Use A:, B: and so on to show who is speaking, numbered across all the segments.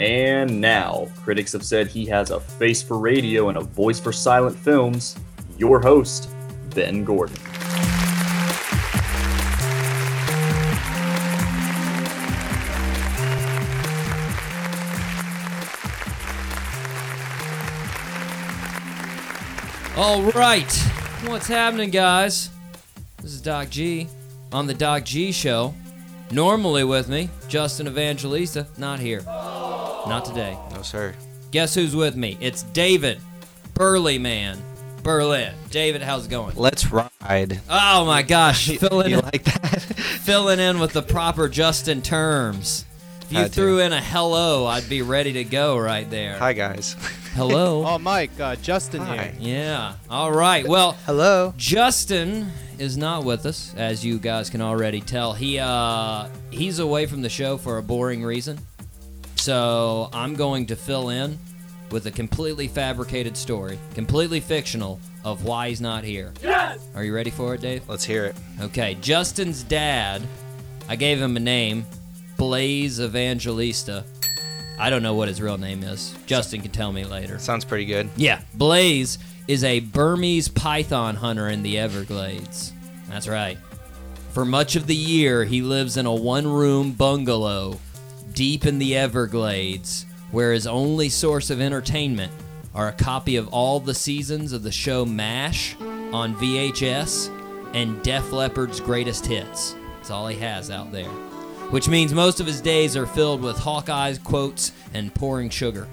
A: And now, critics have said he has a face for radio and a voice for silent films. Your host, Ben Gordon.
B: All right. What's happening, guys? This is Doc G on the Doc G Show. Normally with me, Justin Evangelista. Not here. Not today.
C: No, sir.
B: Guess who's with me? It's David, Burley Man, Berlin. David, how's it going?
C: Let's ride.
B: Oh my gosh, filling
C: You
B: in,
C: like that?
B: filling in with the proper Justin terms. If you
C: Had to.
B: threw in a hello, I'd be ready to go right there.
C: Hi, guys.
B: Hello.
D: Oh, Mike, uh, Justin
C: Hi.
D: here.
B: Yeah. All right. Well,
C: Hello.
B: Justin is not with us, as you guys can already tell. He uh he's away from the show for a boring reason. So I'm going to fill in with a completely fabricated story, completely fictional, of why he's not here. Yes! Are you ready for it, Dave?
C: Let's hear it.
B: Okay, Justin's dad, I gave him a name, Blaze Evangelista. I don't know what his real name is. Justin can tell me later.
C: Sounds pretty good.
B: Yeah, Blaze is a Burmese python hunter in the Everglades. That's right. For much of the year, he lives in a one room bungalow deep in the Everglades, where his only source of entertainment are a copy of all the seasons of the show MASH on VHS and Def Leppard's greatest hits. That's all he has out there. Which means most of his days are filled with Hawkeye's quotes and pouring sugar.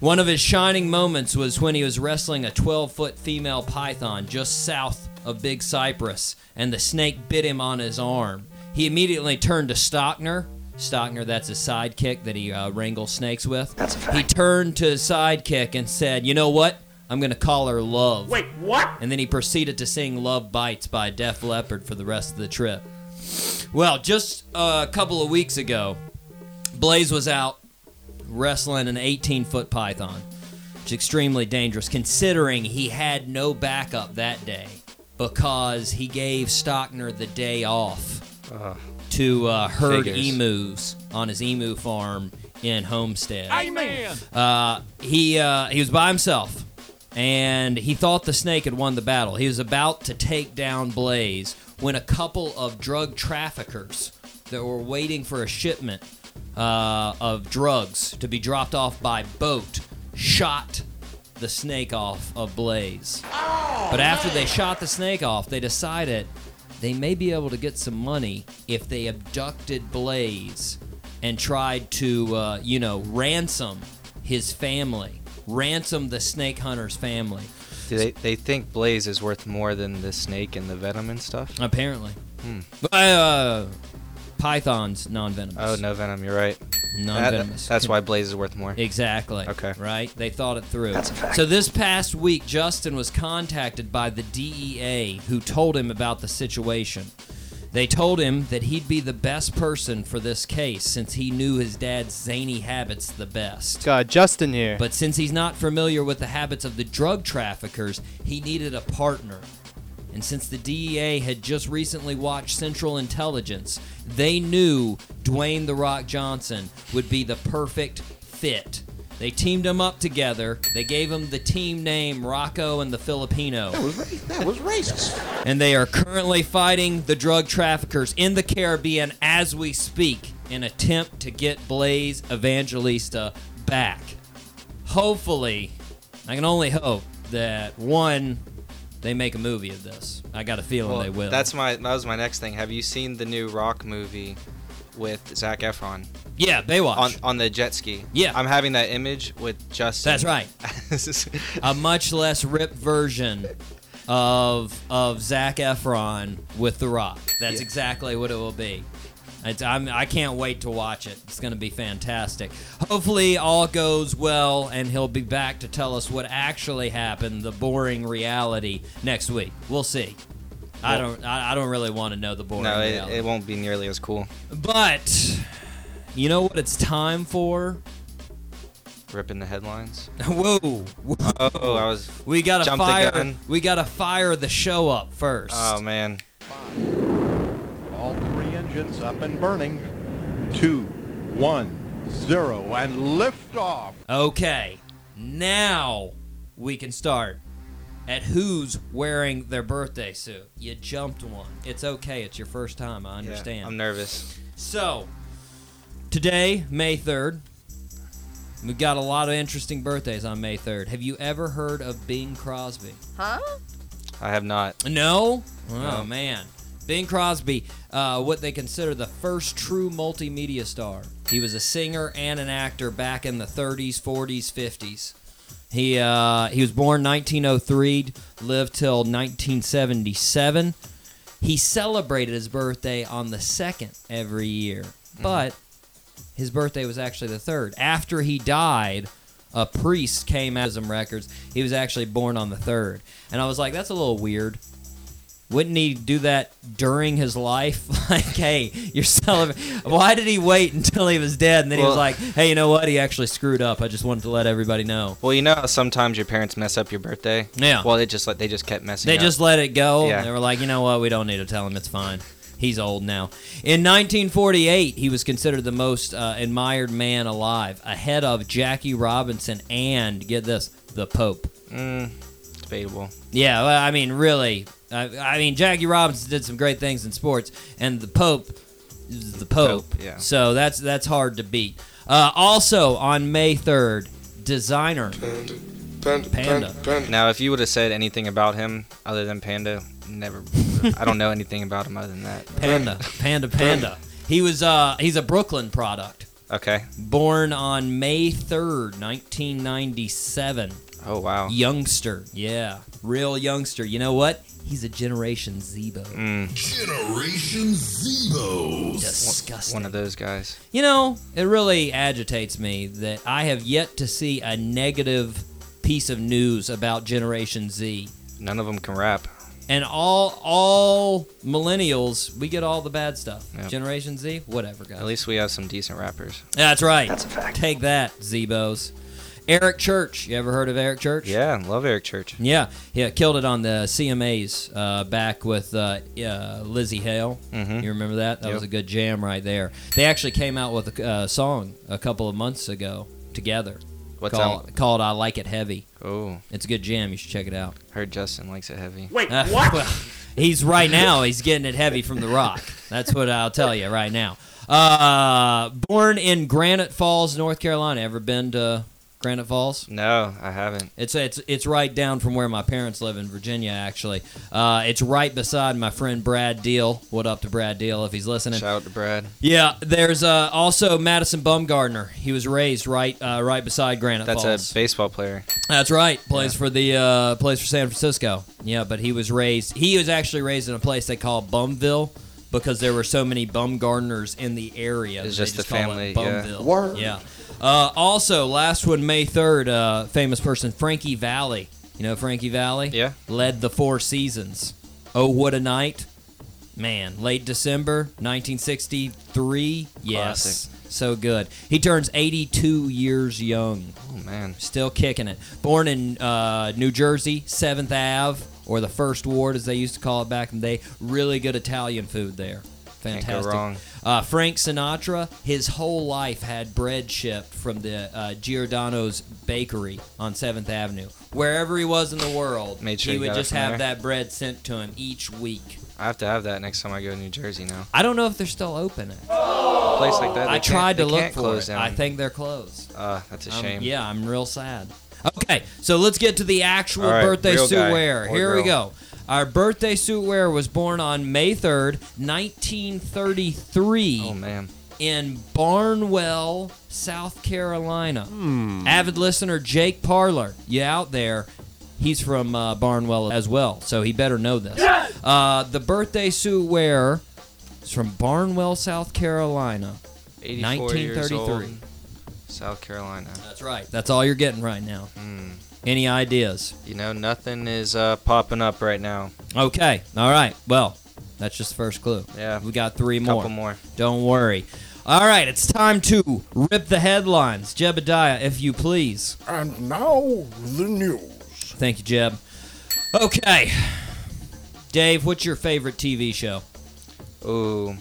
B: One of his shining moments was when he was wrestling a 12 foot female python just south of Big Cypress, and the snake bit him on his arm. He immediately turned to Stockner. Stockner, that's his sidekick that he uh, wrangles snakes with. That's a fact. He turned to his sidekick and said, You know what? I'm going to call her Love. Wait, what? And then he proceeded to sing Love Bites by Def Leppard for the rest of the trip. Well, just a couple of weeks ago, Blaze was out wrestling an 18 foot python, which is extremely dangerous considering he had no backup that day because he gave Stockner the day off to uh, herd
C: Figures.
B: emus on his emu farm in Homestead. Amen. Uh, he uh, he was by himself, and he thought the snake had won the battle. He was about to take down Blaze when a couple of drug traffickers that were waiting for a shipment uh, of drugs to be dropped off by boat shot the snake off of Blaze. but after they shot the snake off, they decided they may be able to get some money if they abducted Blaze and tried to, uh, you know, ransom his family, ransom the snake hunter's family.
C: Do they, they think Blaze is worth more than the snake and the venom and stuff?
B: Apparently. Uh, pythons non-venomous.
C: Oh, no venom. You're right.
B: Non-venomous.
C: that's why Blaze is worth more.
B: Exactly.
C: Okay.
B: Right? They thought it through. That's a fact. So this past week, Justin was contacted by the DEA who told him about the situation. They told him that he'd be the best person for this case since he knew his dad's zany habits the best.
D: Got Justin here.
B: But since he's not familiar with the habits of the drug traffickers, he needed a partner. And since the DEA had just recently watched Central Intelligence, they knew Dwayne The Rock Johnson would be the perfect fit. They teamed him up together. They gave him the team name Rocco and the Filipino. That was, that was racist. And they are currently fighting the drug traffickers in the Caribbean as we speak in attempt to get Blaze Evangelista back hopefully, I can only hope that one, they make a movie of this. I got a feeling they will.
C: That's my that was my next thing. Have you seen the new Rock movie with Zac Efron
B: yeah, Baywatch.
C: on on the jet ski?
B: Yeah.
C: I'm having that image with Justin.
B: That's right. a much less ripped version of of Zac Efron with The Rock. That's
C: Yeah.
B: exactly what it will be. It's, I'm, I can't wait to watch it. It's going to be fantastic. Hopefully, all goes well, and he'll be back to tell us what actually happened, the boring reality, next week. We'll see. I don't. I, I don't really want to know the boring
C: no, it,
B: reality.
C: it won't be nearly as cool.
B: But you know what it's time for?
C: ripping the headlines.
B: Whoa, whoa.
C: Oh, I was.
B: we gotta
C: Jumped the
B: fire.
C: gun.
B: We gotta fire the show up first.
C: Oh man.
E: All three engines up and burning. Two, one, zero, and lift off.
B: Okay, now we can start. At who's wearing their birthday suit? You jumped one. It's okay. It's your first time. I
C: Yeah,
B: understand.
C: I'm nervous.
B: So, today, May 3rd, we've got a lot of interesting birthdays on May 3rd. Have you ever heard of Bing Crosby?
F: Huh?
C: I have not.
B: No? Oh,
C: No.
B: man. Bing Crosby, uh, what they consider the first true multimedia star. He was a singer and an actor back in the 30s, 40s, 50s. He uh, he was born 1903, lived till 1977. He celebrated his birthday on the second every year, but his birthday was actually the third. After he died, a priest came out of some records. He was actually born on the third, and I was like, that's a little weird. Wouldn't he do that during his life? like, hey, you're celebrating. Why did he wait until he was dead? And then he was like, hey, you know what? He actually screwed up. I just wanted to let everybody know.
C: Well, you know sometimes your parents mess up your birthday.
B: Yeah.
C: Well, they just like they just kept messing.
B: They
C: up.
B: just let it go.
C: Yeah.
B: They were like, you know what? We don't need to tell him. It's fine. He's old now. In 1948, he was considered the most uh, admired man alive, ahead of Jackie Robinson and, get this, the Pope.
C: Mm, debatable.
B: Yeah, well, I mean, really. I, I mean, Jackie Robinson did some great things in sports, and the Pope is the Pope.
C: Pope, yeah.
B: So that's that's hard to beat. Uh, also, on May 3rd, Desiigner Panda.
C: Now, if you would have said anything about him other than Panda, never. I don't know anything about him other than that.
B: Panda, Panda, Panda. He was uh he's a Brooklyn product.
C: Okay.
B: Born on May 3rd, 1997.
C: Oh wow.
B: Youngster. Yeah. Real youngster. You know what? He's a Generation Zebo.
C: Mm,
G: Generation Zebos.
B: Disgusting.
C: one of those guys.
B: You know, it really agitates me that I have yet to see a negative piece of news about Generation Z.
C: None of them can rap.
B: And all all millennials, we get all the bad stuff.
C: Yep.
B: Generation Z, whatever, guys.
C: At least we have some decent rappers.
B: That's right. That's a fact. Take that, Zebos. Eric Church. You ever heard of Eric Church?
C: Yeah, love Eric Church.
B: Yeah, yeah, killed it on the CMAs uh, back with uh, uh, Lzzy Hale.
C: Mhm.
B: You remember that? That
C: Yep.
B: was a good jam right there. They actually came out with a uh, song a couple of months ago together
C: What's
B: called,
C: that?
B: called "I Like It Heavy."
C: Oh,
B: It's a good jam. You should check it out.
C: heard Justin likes it heavy.
B: Uh, well, he's right now. He's getting it heavy from the rock. That's what I'll tell you right now. Uh, born in Granite Falls, North Carolina. Ever been to Granite Falls?
C: No, I haven't.
B: It's it's it's right down from where my parents live in Virginia. Actually, uh, it's right beside my friend Brad Deal. What up to Brad Deal if he's listening?
C: Shout out to Brad.
B: Yeah, there's uh, also Madison Bumgarner. He was raised right uh, right beside Granite Falls.
C: That's
B: Falls.
C: a baseball player.
B: That's right. Plays for the uh, plays for San Francisco. Yeah, but he was raised. He was actually raised in a place they call Bumville because there were so many Bumgarners in the area.
C: It's
B: that they
C: just the
B: call it
C: family, yeah.
B: Bumville. Yeah. Uh, also, last one, May third. Uh, famous person Frankie Valli. You know Frankie Valli?
C: Yeah.
B: Led the Four Seasons. Oh, what a night! Man, late December 1963. Yes. So good. He turns 82 years young.
C: Oh man.
B: Still kicking it. Born in uh, New Jersey, 7th Ave, or the First Ward, as they used to call it back in the day. Really good Italian food there.
C: Can't
B: Fantastic.
C: go wrong.
B: Uh, Frank Sinatra, his whole life had bread shipped from the uh, Giordano's bakery on 7th Avenue. Wherever he was in the world,
C: sure
B: he would just have
C: there?
B: that bread sent to him each week.
C: I have to have that next time I go to New Jersey now.
B: I don't know if they're still open.
C: A place like that.
B: I
C: can't-
B: tried to look for it.
C: Down.
B: I think they're closed.
C: Uh, that's a
B: Um,
C: shame.
B: yeah, I'm real sad. Okay, so let's get to the actual
C: right,
B: birthday suit
C: guy
B: wear. Here we go. Our birthday suit wearer was born on May 3rd, 1933,
C: Oh man.
B: in Barnwell, South Carolina.
C: Hmm.
B: Avid listener Jake Parlor, you out there? He's from uh, Barnwell as well, so he better know this. Uh, the birthday suit wearer is from Barnwell, South Carolina.
C: 84 years old.
B: 1933.
C: South Carolina.
B: That's right. That's all you're getting right now.
C: Hmm.
B: Any ideas?
C: You know, nothing is uh, popping up right now.
B: Okay. All right. Well, that's just the first clue.
C: Yeah.
B: We got three more.
C: Couple
B: more.
C: more.
B: Don't worry. All right, it's time to rip the headlines. Jebediah, if you please.
G: And now the news.
B: Thank you, Jeb. Okay. Dave, what's your favorite TV show?
C: Ooh,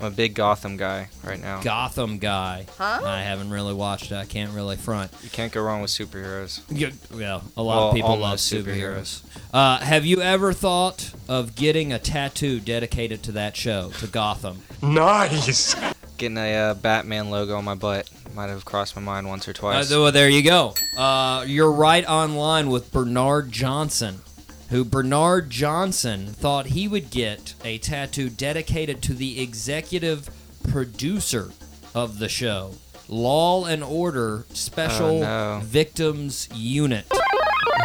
C: I'm a big Gotham guy right now.
B: Gotham Guy.
F: Huh?
B: I haven't really watched it. I can't really front.
C: You can't go wrong with superheroes.
B: Yeah, well, a lot
C: Well,
B: of people love
C: almost
B: superheroes. Uh, have you ever thought of getting a tattoo dedicated to that show, to Gotham?
G: Nice.
C: Getting a uh, Batman logo on my butt might have crossed my mind once or
B: Uh,
C: twice.
B: well, there you go. Uh, you're right on line with Bernard Johnson, who Bernard Johnson thought he would get a tattoo dedicated to the executive producer of the show, Law and Order Special
C: Oh, no.
B: Victims Unit.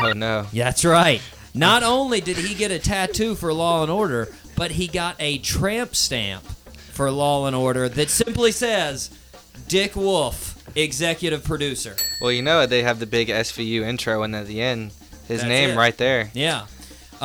C: oh no.
B: That's right. Not only did he get a tattoo for Law and Order, but he got a tramp stamp for Law and Order that simply says Dick Wolf, executive producer.
C: Well, you know they have the big SVU intro, and at the end, his
B: That's
C: name
B: it.
C: right there.
B: Yeah.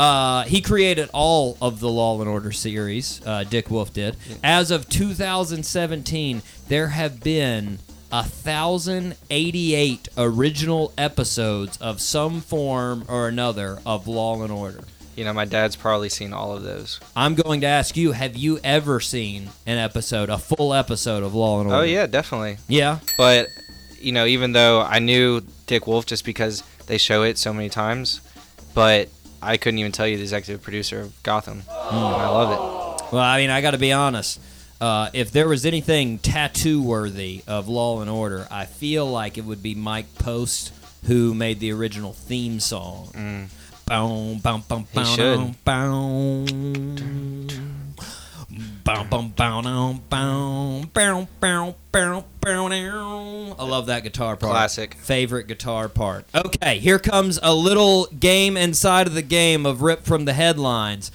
B: Uh, he created all of the Law and Order series. Uh, Dick Wolf did. As of 2017, there have been a thousand eighty-eight original episodes of some form or another of Law and Order.
C: You know, my dad's probably seen all of those.
B: I'm going to ask you: Have you ever seen an episode, a full episode of Law and Order?
C: Oh yeah, definitely.
B: yeah.
C: But you know, even though I knew Dick Wolf just because they show it so many times, but I couldn't even tell you the executive producer of Gotham. And I love it.
B: Well, I mean, I got to be honest. Uh, if there was anything tattoo worthy of Law and Order, I feel like it would be Mike Post, who made the original theme song.
C: Mm.
B: Boom, boom, boom,
C: He should.
B: boom, boom, boom, boom, boom, boom, boom, boom, boom. I love that guitar part.
C: Classic.
B: Favorite guitar part. Okay, here comes a little game inside of the game of Rip from the Headlines.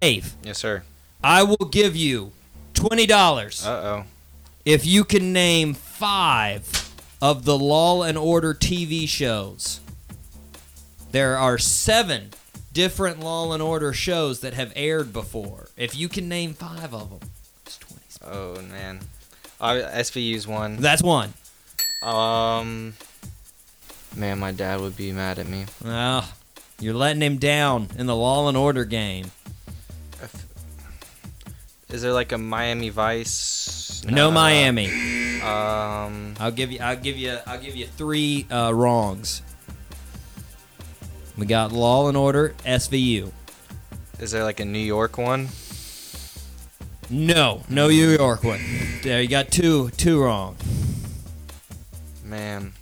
B: Dave,
C: Yes, sir.
B: I will give you twenty dollars
C: Uh oh.
B: if you can name five of the Law and Order TV shows. There are seven different Law and Order shows that have aired before. If you can name five of them, it's twenty.
C: Oh man. Uh, SVU's one.
B: That's one.
C: Um. Man, my dad would be mad at me.
B: Ah, you're letting him down in the Law and Order game.
C: Is there like a Miami Vice?
B: No
C: Uh,
B: Miami.
C: Um.
B: I'll give you. I'll give you. I'll give you three uh, wrongs. We got Law and Order SVU.
C: Is there like a New York one?
B: No, no New York one. There, you got two, two wrong.
C: Man.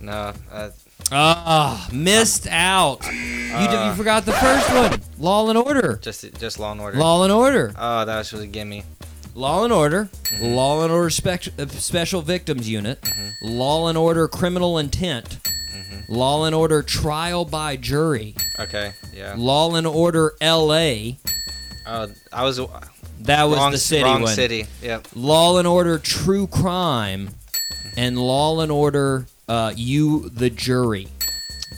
C: No. Uh,
B: Ah, missed out. You, d- you forgot the first one. Law and Order.
C: just just Law and Order.
B: Law and Order.
C: Oh, that was really gimme.
B: Law and Order. Law and Order Spec- uh, Special Victims Unit. Law and Order Criminal Intent. Law and Order Trial by Jury.
C: Okay. Yeah.
B: Law and Order L.A.
C: Oh, I was
B: That was
C: wrong.
B: the city
C: wrong
B: one.
C: city. Yep.
B: Law and Order True Crime, and Law and Order uh, You the Jury.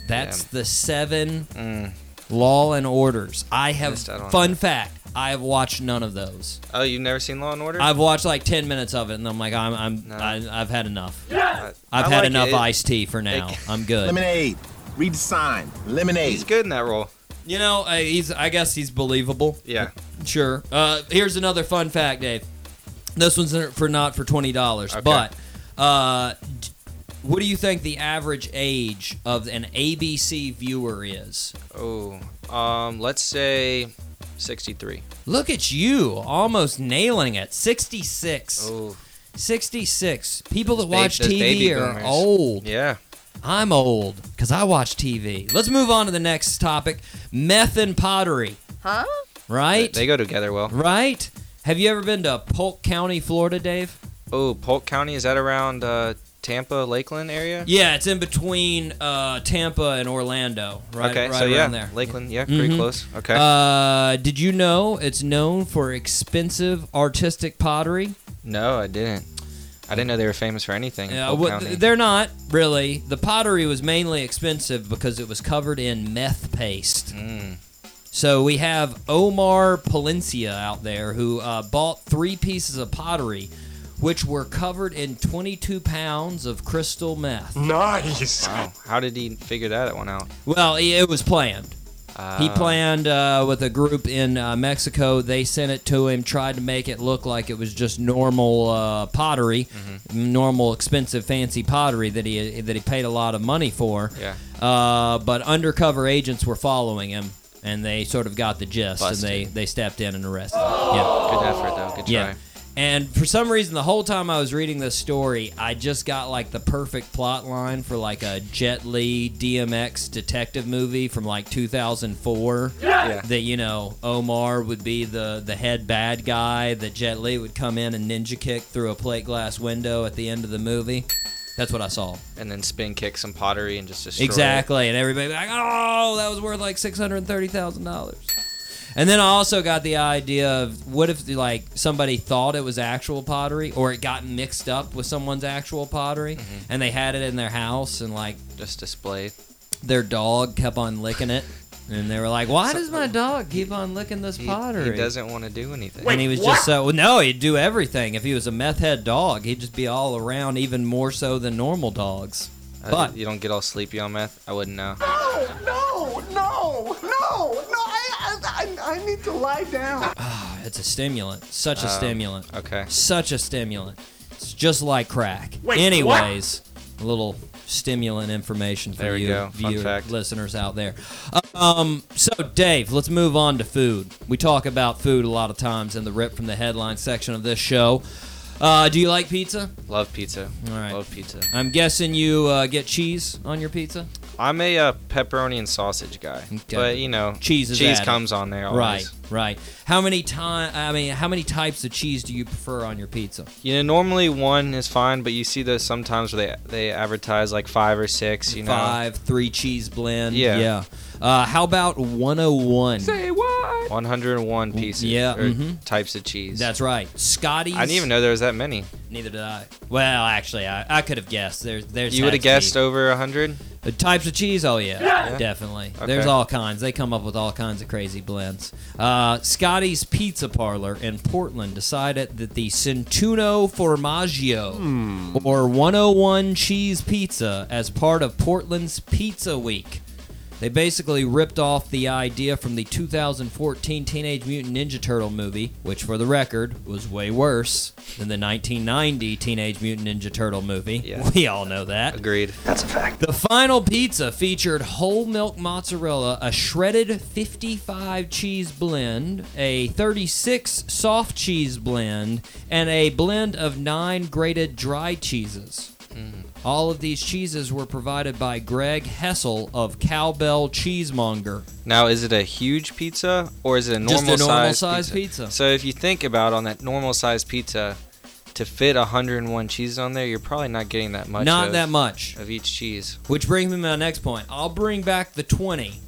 B: That's the seven
C: Mm.
B: Law and Orders. I have
C: Missed out on
B: fun
C: that.
B: fact. I have watched none of those.
C: Oh, you've never seen Law and Order?
B: I've watched like ten minutes of it, and I'm like, I'm, I'm,
C: No.
B: I, I've had enough.
C: I-
B: I've
C: I
B: had
C: like
B: enough
C: it. It-
B: iced tea for now.
C: it-
B: I'm good.
H: Lemonade. Read the sign. Lemonade.
C: He's good in that role.
B: You know, uh, he's. I guess he's believable.
C: Yeah.
B: Sure. Uh, here's another fun fact, Dave. This one's for not for twenty dollars,
C: Okay.
B: but uh, d- what do you think the average age of an ABC viewer is?
C: Oh, um, let's say 63.
B: Look at you, almost nailing it. Sixty-six.
C: Oh,
B: 66. People that watch
C: those
B: TV
C: baby
B: are
C: boomers.
B: old.
C: yeah.
B: I'm old because I watch TV. Let's move on to the next topic: meth and pottery.
F: Huh?
B: Right?
C: They go together well.
B: right? Have you ever been to Polk County, Florida, Dave?
C: Oh, Polk County is that around uh, Tampa, Lakeland area?
B: Yeah, it's in between uh, Tampa and Orlando, right,
C: okay,
B: right
C: so yeah,
B: around there.
C: Lakeland, yeah, pretty
B: Mhm.
C: close. Okay.
B: Uh, did you know it's known for expensive artistic pottery?
C: no, I didn't. I didn't know they were famous for anything.
B: Yeah, well, they're not really. The pottery was mainly expensive because it was covered in meth paste.
C: Mm.
B: So we have Omar Palencia out there who uh, bought three pieces of pottery which were covered in 22 pounds of crystal meth.
G: Nice.
C: Wow. How did he figure that one out?
B: Well, it was planned. He
C: Uh,
B: planned uh, with a group in uh, Mexico. They sent it to him, tried to make it look like it was just normal uh, pottery,
C: Mm-hmm.
B: normal expensive fancy pottery that he that he paid a lot of money for.
C: Yeah.
B: Uh, but undercover agents were following him, and they sort of got the gist, and they they stepped in and arrested him. Yeah.
C: Good effort though. Good try.
B: Yeah. And for some reason, the whole time I was reading this story, I just got like the perfect plot line for like a Jet Li DMX detective movie from like 2004.
C: Yeah.
B: That you know Omar would be the the head bad guy. That Jet Li would come in and ninja kick through a plate glass window at the end of the movie. That's what I saw.
C: And then spin kick some pottery and just destroy. it.
B: Exactly, and everybody be like, "Oh, that was worth like six hundred thirty thousand dollars." And then I also got the idea of what if like somebody thought it was actual pottery, or it got mixed up with someone's actual pottery,
C: Mm-hmm.
B: and they had it in their house, and like
C: Just displayed.
B: their dog kept on licking it, and they were like, "Why does my dog keep on licking this
C: He,
B: pottery?"
C: he doesn't want to do anything.
B: and he was just so no, he'd do everything. If he was a meth head dog, he'd just be all around, even more so than normal dogs.
C: Uh,
B: But
C: you don't get all sleepy on meth. I wouldn't know.
F: No, no, no, no, no. I, I, I need to lie down.
B: Ah, It's a stimulant, such a
C: Oh,
B: stimulant.
C: Okay.
B: such a stimulant. It's just like crack. Wait, Anyways, a little stimulant information for
C: There we
B: you,
C: go. Fun
B: viewer-
C: fact.
B: listeners out there. Um, so Dave, let's move on to food. We talk about food a lot of times in the rip from the headline section of this show. Uh, do you like pizza?
C: Love pizza.
B: All right.
C: Love pizza.
B: I'm guessing you uh, get cheese on your pizza.
C: I'm a uh, pepperoni and sausage guy,
B: Okay.
C: but you know,
B: Cheese is
C: cheese
B: added.
C: comes on there. Always.
B: Right, right. How many time? I mean, how many types of cheese do you prefer on your pizza?
C: You know, normally one is fine, but you see those sometimes where they they advertise like five or six. You know,
B: Five, three cheese blend.
C: Yeah.
B: yeah. Uh, how about 101?
F: Say what?
C: 101 pieces.
B: Yeah,
C: or
B: mhm.
C: types of cheese.
B: That's right. Scottie's.
C: I didn't even know there was that many.
B: Neither did I. Well, actually, I, I could have guessed. There's there's.
C: You would have
B: to
C: guessed over a hundred.
B: The types of cheese. Oh yeah,
C: Yeah.
B: definitely.
C: Okay.
B: There's all kinds. They come up with all kinds of crazy blends. Uh, Scottie's Pizza Parlor in Portland decided that the Centuno Formaggio
C: Hmm.
B: or 101 cheese pizza as part of Portland's Pizza Week. They basically ripped off the idea from the 2014 Teenage Mutant Ninja Turtle movie, which, for the record, was way worse than the 1990 Teenage Mutant Ninja Turtle movie.
C: Yeah.
B: We all know that.
C: Agreed. That's a fact.
B: The final pizza featured whole milk mozzarella, a shredded 55 cheese blend, a 36 soft cheese blend, and a blend of nine grated dry cheeses. Mm. All of these cheeses were provided by Greg Hessel of Cowbell Cheesemonger.
C: Now, is it a huge pizza or is it a normal,
B: Just a
C: normal, size
B: size pizza.
C: So if you think about on that normal size pizza, to fit 101 cheeses on there, you're probably not getting that much.
B: Not
C: of,
B: that much.
C: of each cheese.
B: Which brings me to my next point. I'll bring back the 20.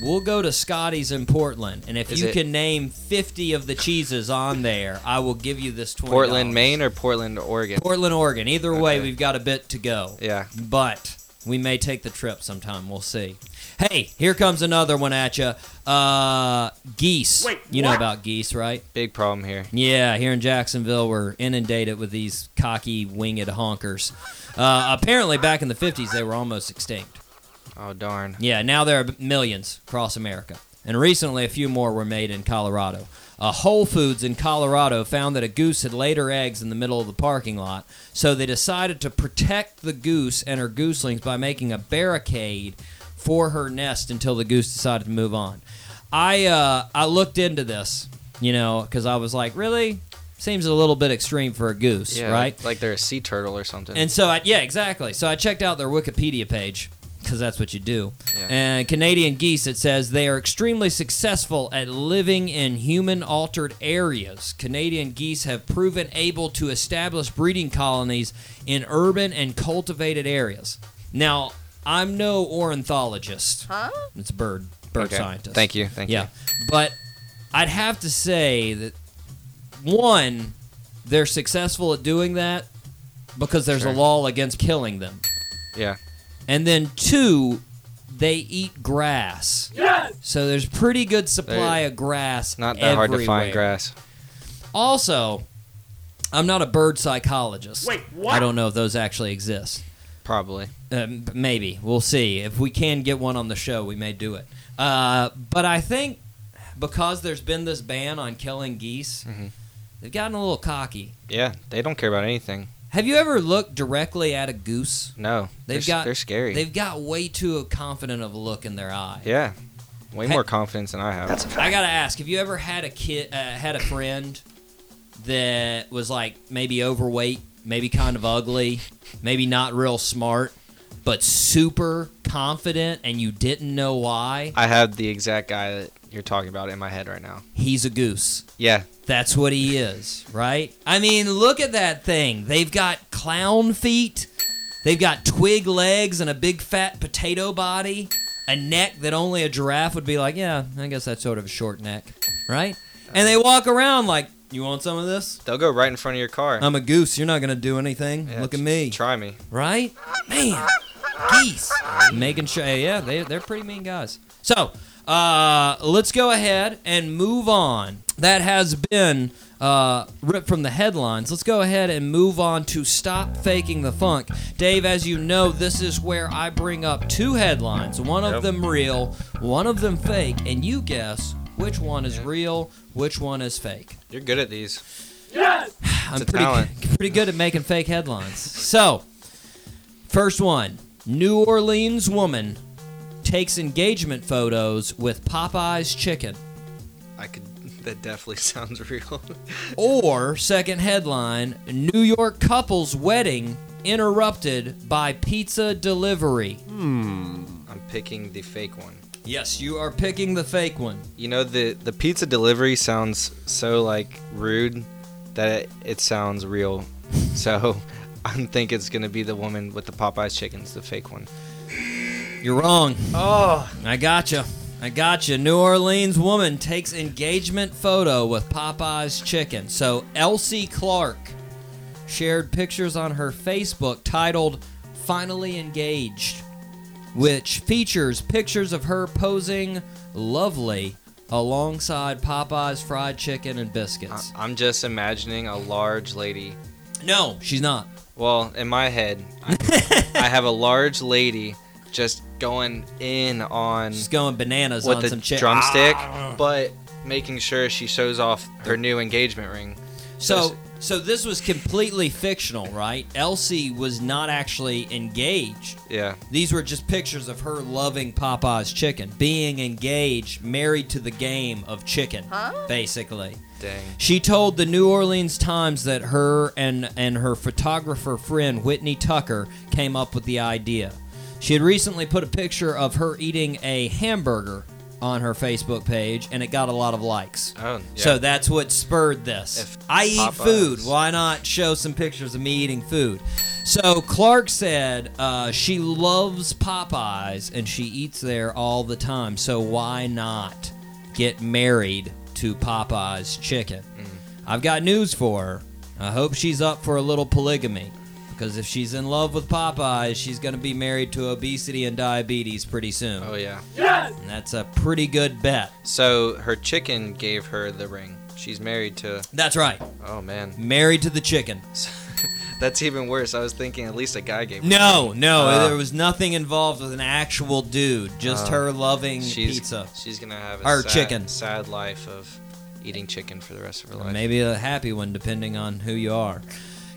B: We'll go to Scottie's in Portland, and if
C: Is
B: you
C: it-
B: can name 50 of the cheeses on there, I will give you this 20.
C: Portland, Maine, or Portland, Oregon.
B: Portland, Oregon. Either way,
C: Okay.
B: we've got a bit to go.
C: yeah.
B: But we may take the trip sometime. We'll see. Hey, here comes another one at you. Uh, geese.
F: Wait,
B: you know
F: what?
B: about geese, right?
C: Big problem here.
B: Yeah, here in Jacksonville, we're inundated with these cocky, winged honkers. Uh, apparently, back in the 50s, they were almost extinct.
C: Oh darn.
B: Yeah, now there are millions across America. And recently, a few more were made in Colorado. Uh, Whole Foods in Colorado found that a goose had laid her eggs in the middle of the parking lot, so they decided to protect the goose and her gooselings by making a barricade for her nest until the goose decided to move on. I uh, I looked into this, you know, because I was like, really, seems a little bit extreme for a goose,
C: Yeah.
B: right?
C: Like, like they're a sea turtle or something.
B: And so, I, yeah, exactly. So I checked out their Wikipedia page because that's what you do.
C: Yeah.
B: And Canadian geese, it says they are extremely successful at living in human-altered areas. Canadian geese have proven able to establish breeding colonies in urban and cultivated areas. Now, I'm no ornithologist. Huh? It's a bird, bird
C: Okay.
B: scientist.
C: Thank you. Thank
B: Yeah,
C: you. Yeah.
B: But I'd have to say that one, they're successful at doing that because there's
C: Sure.
B: a law against killing them,
C: Yeah.
B: And then two, they eat grass. Yes. So there's pretty good supply
C: They're-
B: of grass.
C: Not that hard to
B: everywhere.
C: find grass.
B: Also, I'm not a bird psychologist.
H: Wait, what?
B: I don't know if those actually exist.
C: Probably.
B: Um, maybe we'll see. If we can get one on the show, we may do it. Uh, but I think because there's been this ban on killing geese,
C: Mhm.
B: they've gotten a little cocky.
C: Yeah, they don't care about anything.
B: Have you ever looked directly at a goose?
C: No,
B: They've
C: they're,
B: got
C: they're scary.
B: They've got way too confident of a look in their eye.
C: yeah, way
B: Hey-
C: more confidence than I have. That's a fact.
B: I gotta ask: Have you ever had a kid, uh, had a friend that was like maybe overweight, maybe kind of ugly, maybe not real smart, but super confident, and you didn't know why?
C: I have the exact guy that you're talking about in my head right now.
B: He's a goose.
C: Yeah,
B: That's what he is, right? I mean, look at that thing. They've got clown feet. They've got twig legs and a big fat potato body. A neck that only a giraffe would be like, yeah, I guess that's sort of a short neck, right? And they walk around like, you want some of this?
C: they'll go right in front of your car.
B: I'm a goose. You're not going to do anything.
C: Yeah,
B: Look at me.
C: Try me.
B: Right? Man, geese. Making sure, yeah, they, they're pretty mean guys. So, uh, let's go ahead and move on. That has been uh, ripped from the headlines. Let's go ahead and move on to Stop Faking the Funk. Dave, as you know, this is where I bring up two headlines one of
C: Yep.
B: them real, one of them fake, and you guess which one is real, which one is fake.
C: You're good at these. Yes!
B: I'm
C: a
B: pretty,
C: talent.
B: pretty good at making fake headlines. So, first one New Orleans woman takes engagement photos with Popeye's chicken.
C: I could. That definitely sounds real.
B: Or, second headline New York couple's wedding interrupted by pizza delivery. Hmm.
C: I'm picking the fake one.
B: Yes, you are picking the fake one.
C: You know the the pizza delivery sounds so like rude that it, it sounds real. So I think it's gonna be the woman with the Popeyes chickens, the fake one.
B: You're wrong.
C: Oh,
B: I gotcha. I gotcha. New Orleans woman takes engagement photo with Popeye's chicken. So Elsie Clark shared pictures on her Facebook titled Finally Engaged, which features pictures of her posing lovely alongside Popeye's fried chicken and biscuits.
C: I'm just imagining a large lady.
B: no, she's not.
C: Well, in my head, I, I have a large lady just going in on
B: She's going bananas
C: with
B: on
C: the
B: some chicken.
C: drumstick, ah. but making sure she shows off her new engagement ring.
B: So, so this was completely fictional, right? Elsie was not actually engaged.
C: Yeah,
B: These were just pictures of her loving Popeye's chicken, being engaged, married to the game of chicken, basically.
C: dang.
B: She told the New Orleans Times that her and, and her photographer friend Whitney Tucker came up with the idea. She had recently put a picture of her eating a hamburger on her Facebook page, and it got a lot of likes.
C: Oh, yeah.
B: So that's what spurred this.
C: If
B: I eat
C: Popeyes-
B: food. Why not show some pictures of me eating food? So Clark said uh, she loves Popeyes and she eats there all the time. So why not get married to Popeyes chicken?
C: Mm.
B: I've got news for her. I hope she's up for a little polygamy. Because if she's in love with Popeyes, she's going to be married to obesity and diabetes pretty soon.
C: Oh yeah.
B: And that's a pretty good bet.
C: So her chicken gave her the ring. She's married to.
B: That's right.
C: Oh man,
B: Married to the chicken.
C: that's even worse. I was thinking at least a guy gave. her
B: No, no,
C: Uh,
B: there was nothing involved with an actual dude. Just
C: Uh,
B: her loving
C: She's
B: pizza.
C: she's gonna have a
B: Or
C: sad,
B: chicken.
C: sad life of eating chicken for the rest of her life.
B: Maybe a happy one, depending on who you are.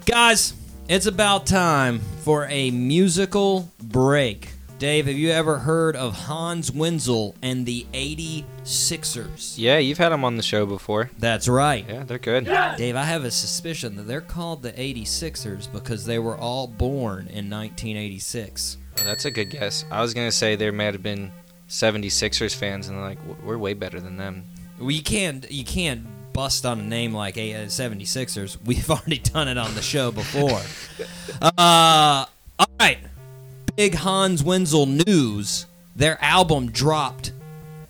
B: Guys, it's about time for a musical break. Dave, have you ever heard of Hans Wenzel and the 86ers?
C: Yeah, you've had them on the show before.
B: That's right.
C: Yeah, they're good.
B: Dave, I have a suspicion that they're called the 86ers because they were all born in 1986.
C: Oh, that's a good guess. I was gonna say there might have been 76ers fans, and they're like, we're way better than them.
B: Well, you can't you can't bust on a name like a uh, 76ers. We've already done it on the show before. uh, all right, big Hans Wenzel news. Their album dropped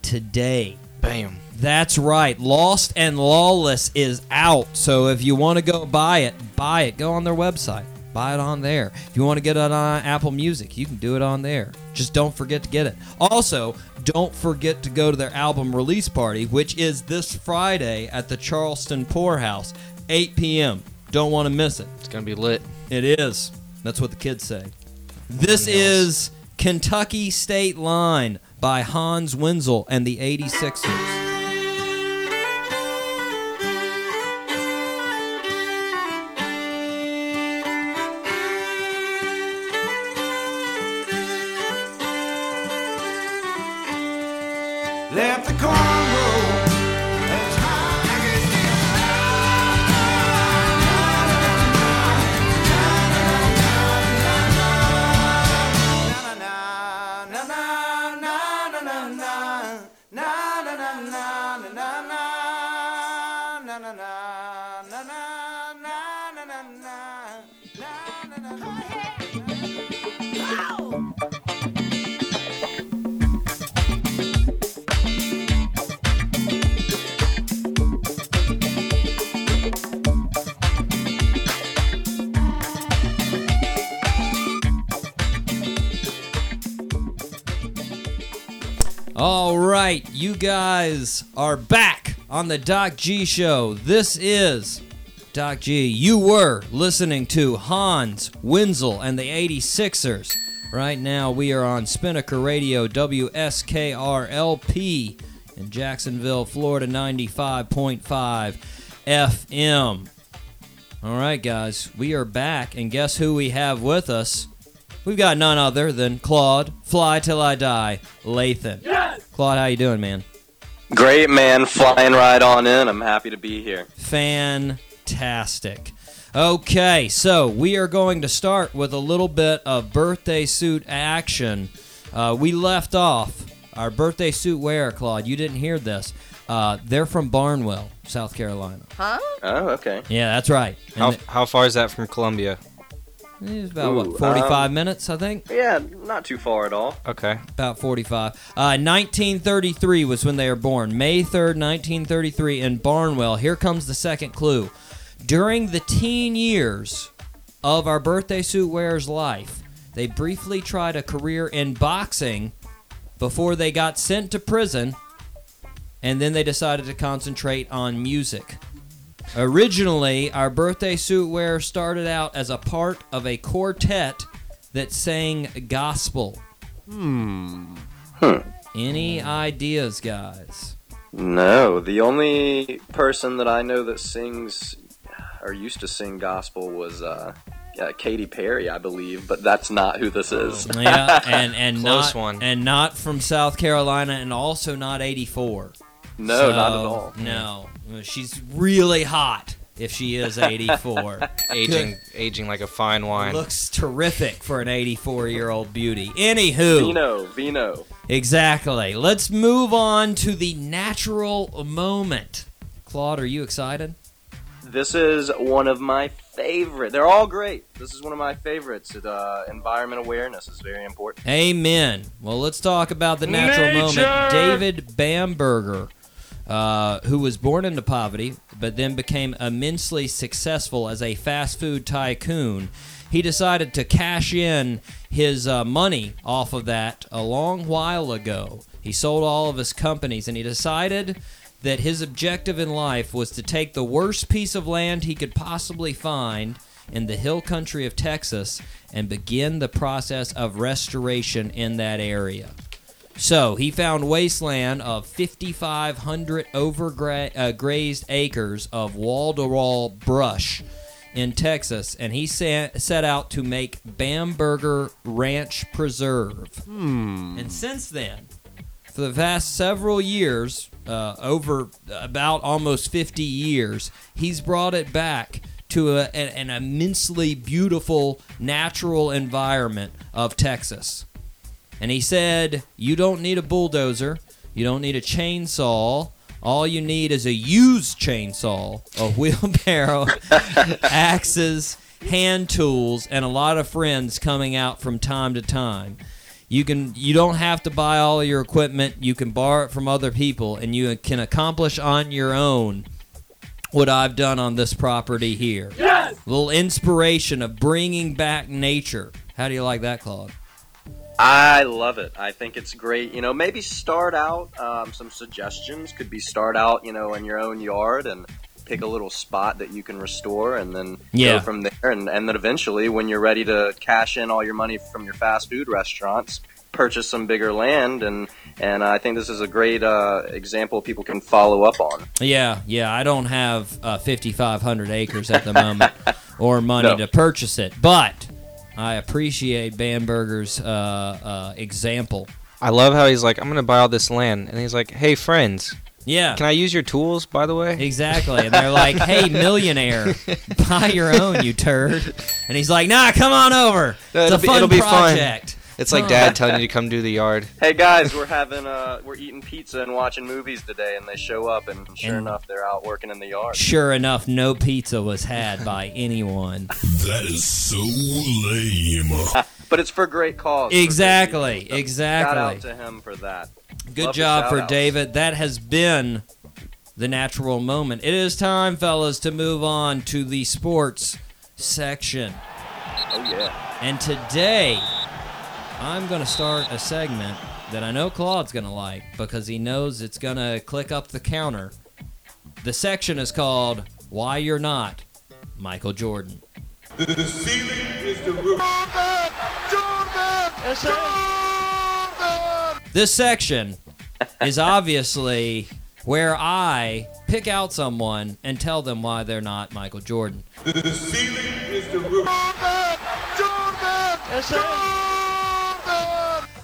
B: today.
C: Bam.
B: That's right. Lost and Lawless is out. So if you want to go buy it, buy it. Go on their website. Buy it on there. If you want to get it on Apple Music, you can do it on there. Just don't forget to get it. Also, don't forget to go to their album release party, which is this Friday at the Charleston Pour House, 8 p.m. Don't want to miss it.
C: It's gonna be lit.
B: It is. That's what the kids say. This is Kentucky State Line by Hans Wenzel and the 86ers. Guys are back on the Doc G Show. This is Doc G. You were listening to Hans Wenzel and the 86ers. Right now, we are on Spinnaker Radio, WSKRLP in Jacksonville, Florida, 95.5 FM. All right, guys, we are back, and guess who we have with us? We've got none other than Claude, Fly Till I Die, Lathan. Yes! Claude, how you doing, man?
I: Great, man. Flying right on in. I'm happy to be here.
B: Fantastic. Okay, so we are going to start with a little bit of birthday suit action. Uh, we left off our birthday suit wearer, Claude. You didn't hear this. Uh, they're from Barnwell, South Carolina. Huh?
I: Oh, okay.
B: Yeah, that's right. And
C: How,
B: it-
C: how far is that from Columbia?
B: It's about
I: Ooh,
B: what, 45
I: um,
B: minutes, I think.
I: Yeah, not too far at all.
C: Okay.
B: About 45. Uh, 1933 was when they were born. May 3rd, 1933, in Barnwell. Here comes the second clue. During the teen years of our birthday suit wearer's life, they briefly tried a career in boxing before they got sent to prison, and then they decided to concentrate on music. Originally, our birthday suit wearer started out as a part of a quartet that sang gospel.
I: Hmm.
B: Any ideas, guys?
I: No, the only person that I know that sings or used to sing gospel was uh, yeah, Katy Perry, I believe, but that's not who this is.
B: Yeah, and and
C: Close
B: not
C: one.
B: and not from South Carolina, and also not '84.
I: No, not at all.
B: No, she's really hot if she is 84.
C: Aging, aging like a fine wine.
B: Looks terrific for an 84 year old beauty. Anywho,
I: Vino, Vino.
B: exactly. Let's move on to the natural moment. Claude, are you excited?
I: This is one of my favorite. They're all great. This is one of my favorites. It, uh, environment awareness is very important.
B: Amen. Well, let's talk about the natural moment. David Bamberger, uh, who was born into poverty but then became immensely successful as a fast food tycoon, he decided to cash in his uh, money off of that a long while ago. He sold all of his companies and he decided that his objective in life was to take the worst piece of land he could possibly find in the hill country of Texas and begin the process of restoration in that area. So he found wasteland of 5,500 overgrazed acres of wall-to-wall brush in Texas, and he sa- set out to make Bamberger Ranch Preserve. And since then, for the past several years, uh, over about almost 50 years, he's brought it back to a, an immensely beautiful natural environment of Texas. And he said, You don't need a bulldozer, you don't need a chainsaw. All you need is a used chainsaw, a wheelbarrow, axes, hand tools, and a lot of friends coming out from time to time. You can you don't have to buy all of your equipment. You can borrow it from other people and you can accomplish on your own what I've done on this property here. Yes! little inspiration of bringing back nature. How do you like that, Claude?
I: I love it. I think it's great. You know, maybe start out um, some suggestions could be start out, you know, in your own yard and pick a little spot that you can restore, and then
B: Yeah.
I: go from there. And, and then eventually, when you're ready to cash in all your money from your fast food restaurants, purchase some bigger land, and and I think this is a great uh, example people can follow up on.
B: Yeah, yeah. I don't have uh, 5,500 acres at the moment or money
I: No.
B: to purchase it, but I appreciate Bumgarner's uh, uh, example.
C: I love how he's like, I'm gonna buy all this land, and he's like, Hey friends,
B: Yeah.
C: can I use your tools, by the way?
B: Exactly. And they're like, hey, millionaire, buy your own, you turd. And he's like, nah, come on over.
C: No,
B: It's
C: it'll
B: a
C: be-
B: fun
C: it'll be fun.
B: Project.
C: It's like dad telling you to come do the yard.
I: Hey guys, we're having uh, we're eating pizza and watching movies today, and they show up, and sure
B: And-
I: enough, they're out working in the yard.
B: Sure enough, no pizza was had by anyone.
G: That is so lame.
I: But it's for great cause. for great
B: Exactly,
I: reason.
B: Exactly.
I: Shout out to him for that.
B: Good
I: Love the
B: job for
I: shout-outs.
B: David. That has been the natural moment. It is time, fellas, to move on to the sports section.
I: Oh yeah.
B: And today, I'm going to start a segment that I know Claude's going to like because he knows it's going to click up the counter. The section is called Why You're Not Michael Jordan.
J: The ceiling is the roof. Jordan! Jordan! Jordan!
B: This section is obviously where I pick out someone and tell them why they're not Michael Jordan.
J: The ceiling is the roof.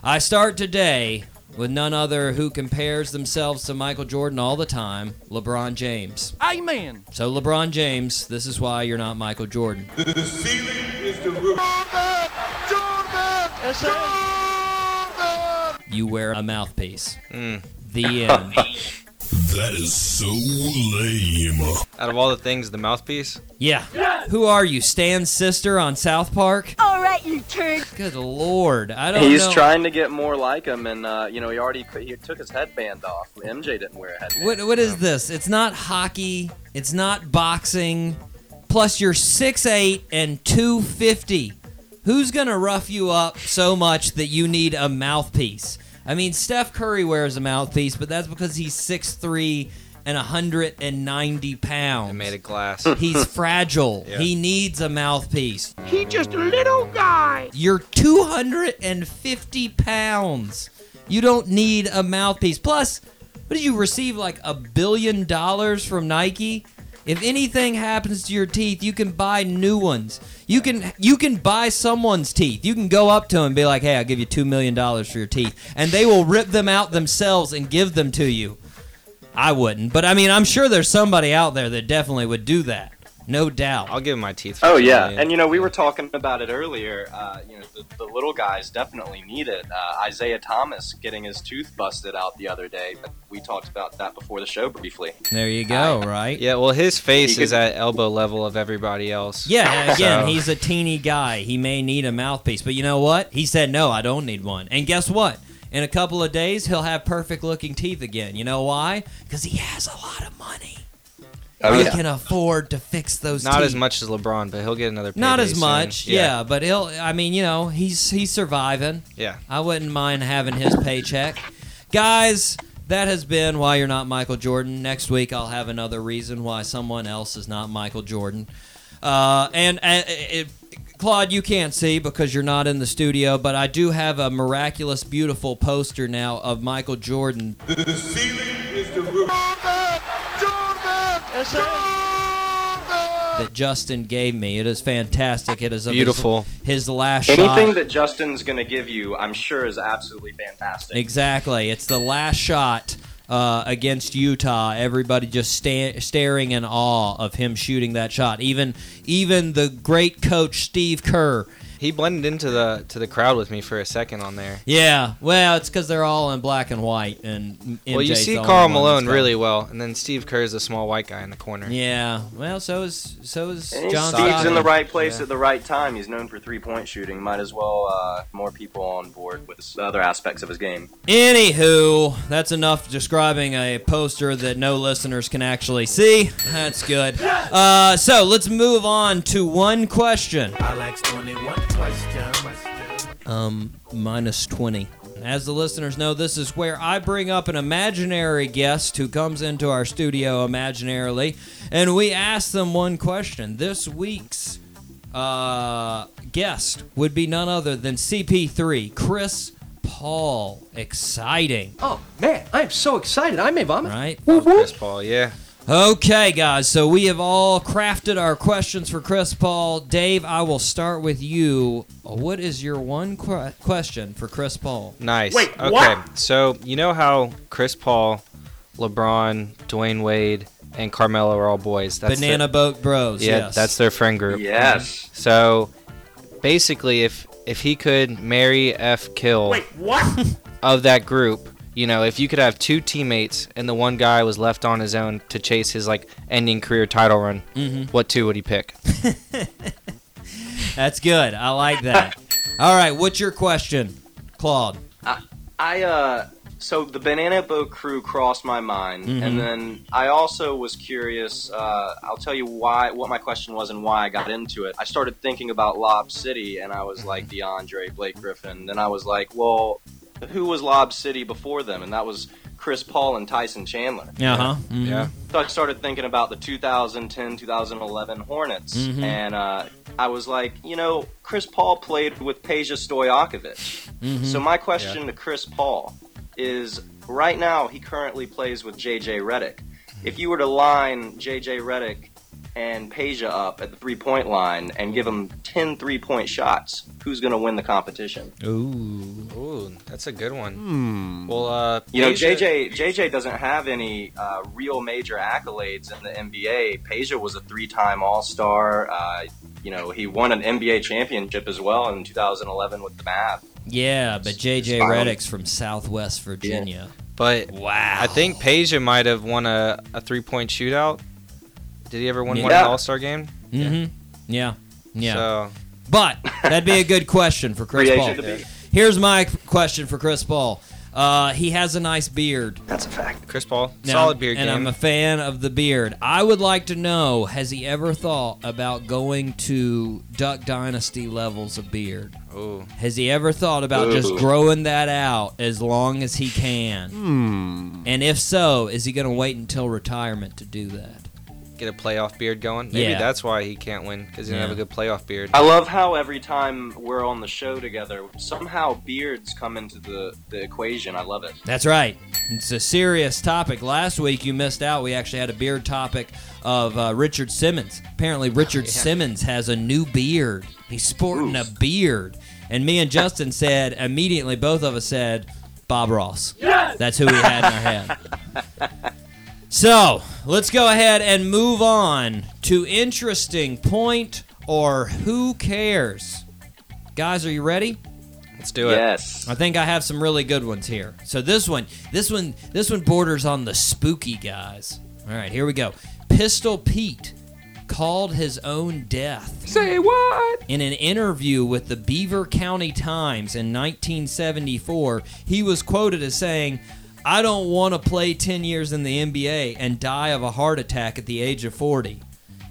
B: I start today with none other who compares themselves to Michael Jordan all the time, LeBron James.
K: Amen.
B: So, LeBron James, this is why you're not Michael Jordan.
J: The ceiling is the roof. Jordan! Jordan! Jordan!
B: You wear a mouthpiece.
C: Mm.
B: The end.
G: That is so lame.
C: Out of all the things, the mouthpiece.
B: Yeah. Who are you, Stan's sister on South Park?
L: All right, you turd.
B: Good lord, I don't know.
I: He's
B: know.
I: trying to get more like him, and uh, you know he already he took his headband off. MJ didn't wear a headband.
B: What what is this? It's not hockey. It's not boxing. Plus, you're 6'8 and 250. Who's gonna rough you up so much that you need a mouthpiece? I mean, Steph Curry wears a mouthpiece, but that's because he's 6'3 and 190 pounds.
C: Made of glass.
B: He's fragile.
C: Yeah.
B: He needs a mouthpiece.
J: He just a little guy.
B: You're 250 pounds. You don't need a mouthpiece. Plus, what did you receive like a billion dollars from Nike? If anything happens to your teeth, you can buy new ones. You can you can buy someone's teeth. You can go up to them and be like, "Hey, I'll give you 2 million dollars for your teeth." And they will rip them out themselves and give them to you. I wouldn't, but I mean, I'm sure there's somebody out there that definitely would do that. No doubt.
C: I'll give him my teeth. for
I: Oh
C: two
I: yeah,
C: million.
I: and you know we were talking about it earlier. Uh, you know the, the little guys definitely need it. Uh, Isaiah Thomas getting his tooth busted out the other day. We talked about that before the show briefly.
B: There you go, right?
C: Yeah, well, his face
I: He
C: is
I: could-
C: at elbow level of everybody else.
B: Yeah, again,
C: So-
B: he's a teeny guy. He may need a mouthpiece, but you know what? He said, no, I don't need one. And guess what? In a couple of days, he'll have perfect looking teeth again. You know why? Because he has a lot of money.
I: Oh,
B: he can afford to fix those
C: Not
B: teeth.
C: as much as LeBron, but he'll get another.
B: Not as
C: soon.
B: much, yeah. but he'll. I mean, you know, he's he's surviving.
C: Yeah.
B: I wouldn't mind having his paycheck, guys. That has been why you're not Michael Jordan. Next week, I'll have another reason why someone else is not Michael Jordan. Uh, and uh, it, Claude, you can't see because you're not in the studio, but I do have a miraculous, beautiful poster now of Michael Jordan.
J: The ceiling is the roof.
B: That Justin gave me. It is fantastic. It is of his-
C: Beautiful.
B: His, last shot.
I: Anything
B: shot.
I: that Justin's going to give you, I'm sure, is absolutely fantastic.
B: Exactly. It's the last shot uh, against Utah. Everybody just sta- staring in awe of him shooting that shot. Even even the great coach Steve Kerr.
C: He blended into the to the crowd with me for a second on there.
B: Yeah. Well, it's because they're all in black and white, and MJ's
C: well, you see
B: Karl
C: Malone really well, and then Steve Kerr is the small white guy in the corner.
B: Yeah. Well, so is so is
I: And
B: John
I: Steve's in the right place
C: Yeah.
I: at the right time. He's known for three point shooting. Might as well uh, more people on board with the other aspects of his game.
B: Anywho, that's enough describing a poster that no listeners can actually see. That's good. Uh, so let's move on to one question.
J: I like 21 questions.
B: Um, minus 20. As the listeners know, this is where I bring up an imaginary guest who comes into our studio imaginarily, and we ask them one question. This week's uh, guest would be none other than CP3, Chris Paul. Exciting,
K: Oh man, I am so excited. I may vomit.
B: right?
C: Chris Paul, yeah.
B: Okay, guys, so we have all crafted our questions for Chris Paul. Dave, I will start with you. What is your one que- question for Chris Paul?
C: Nice.
K: Wait,
C: okay.
K: what?
C: So you know how Chris Paul, LeBron, Dwyane Wade, and Carmelo are all boys. That's
B: Banana Boat Bros.
C: Yeah,
B: yes.
C: that's their friend group.
I: Yes.
C: So basically, if if he could marry F kill
K: Wait, what?
C: of that group, you know, if you could have two teammates and the one guy was left on his own to chase his like ending career title run,
B: Mhm.
C: what two would he pick?
B: That's good. I like that. All right, what's your question, Claude?
I: I uh so the Banana Boat crew crossed my mind,
B: Mhm.
I: and then I also was curious. Uh, I'll tell you why, what my question was, and why I got into it. I started thinking about Lob City, and I was like DeAndre, Blake Griffin. Then I was like, well, who was Lob City before them? And that was Chris Paul and Tyson Chandler.
B: Uh huh.
C: Yeah.
I: So I started thinking about the 2010 2011 Hornets,
B: Mhm.
I: and uh, I was like, you know, Chris Paul played with Peja Stojakovic.
B: Mhm.
I: So my question to Chris Paul is: right now, he currently plays with JJ Redick. If you were to line JJ Redick and Peja up at the three point line and give them 10 three point shots, who's going to win the competition?
B: Ooh.
C: Ooh, that's a good one. Well, uh,
I: You know, JJ JJ doesn't have any uh, real major accolades in the NBA. Peja was a three-time All-Star. Uh, you know, he won an NBA championship as well in 2011 with the Mavs.
B: Yeah, but JJ Redick's from Southwest Virginia.
C: But
B: Wow.
C: I think Peja might have won a, a three point shootout. Did he ever win one
I: Yeah.
C: in the All Star game?
B: Mm-hmm. Yeah. Yeah.
C: So
B: But that'd be a good question for Chris
I: Free
B: Paul.
I: agent to be.
B: Here's my question for Chris Paul. Uh, he has a nice beard.
I: That's a fact.
C: Chris Paul,
B: Now,
C: solid beard
B: and
C: game.
B: I'm a fan of the beard. I would like to know: Has he ever thought about going to Duck Dynasty levels of beard?
C: Ooh.
B: Has he ever thought about just growing that out as long as he can? Hmm. And if so, is he going to wait until retirement to do that?
C: Get a playoff beard going. Maybe
B: Yeah.
C: that's why he can't win because he didn't have a good playoff beard.
I: I love how every time we're on the show together, somehow beards come into the, the equation. I love it.
B: That's right. It's a serious topic. Last week you missed out. We actually had a beard topic of uh, Richard Simmons. Apparently, Richard Simmons has a new beard. He's sporting a beard. And me and Justin said immediately, both of us said, Bob Ross. Yes! That's who we had in our head. So let's go ahead and move on to interesting point or who cares. Guys, are you ready?
C: Let's do it.
I: Yes.
B: I think I have some really good ones here. So this one, this one, this one borders on the spooky guys. All right, here we go. Pistol Pete called his own death.
K: Say what?
B: In an interview with the Beaver County Times in 1974, he was quoted as saying, I don't want to play 10 years in the NBA and die of a heart attack at the age of 40.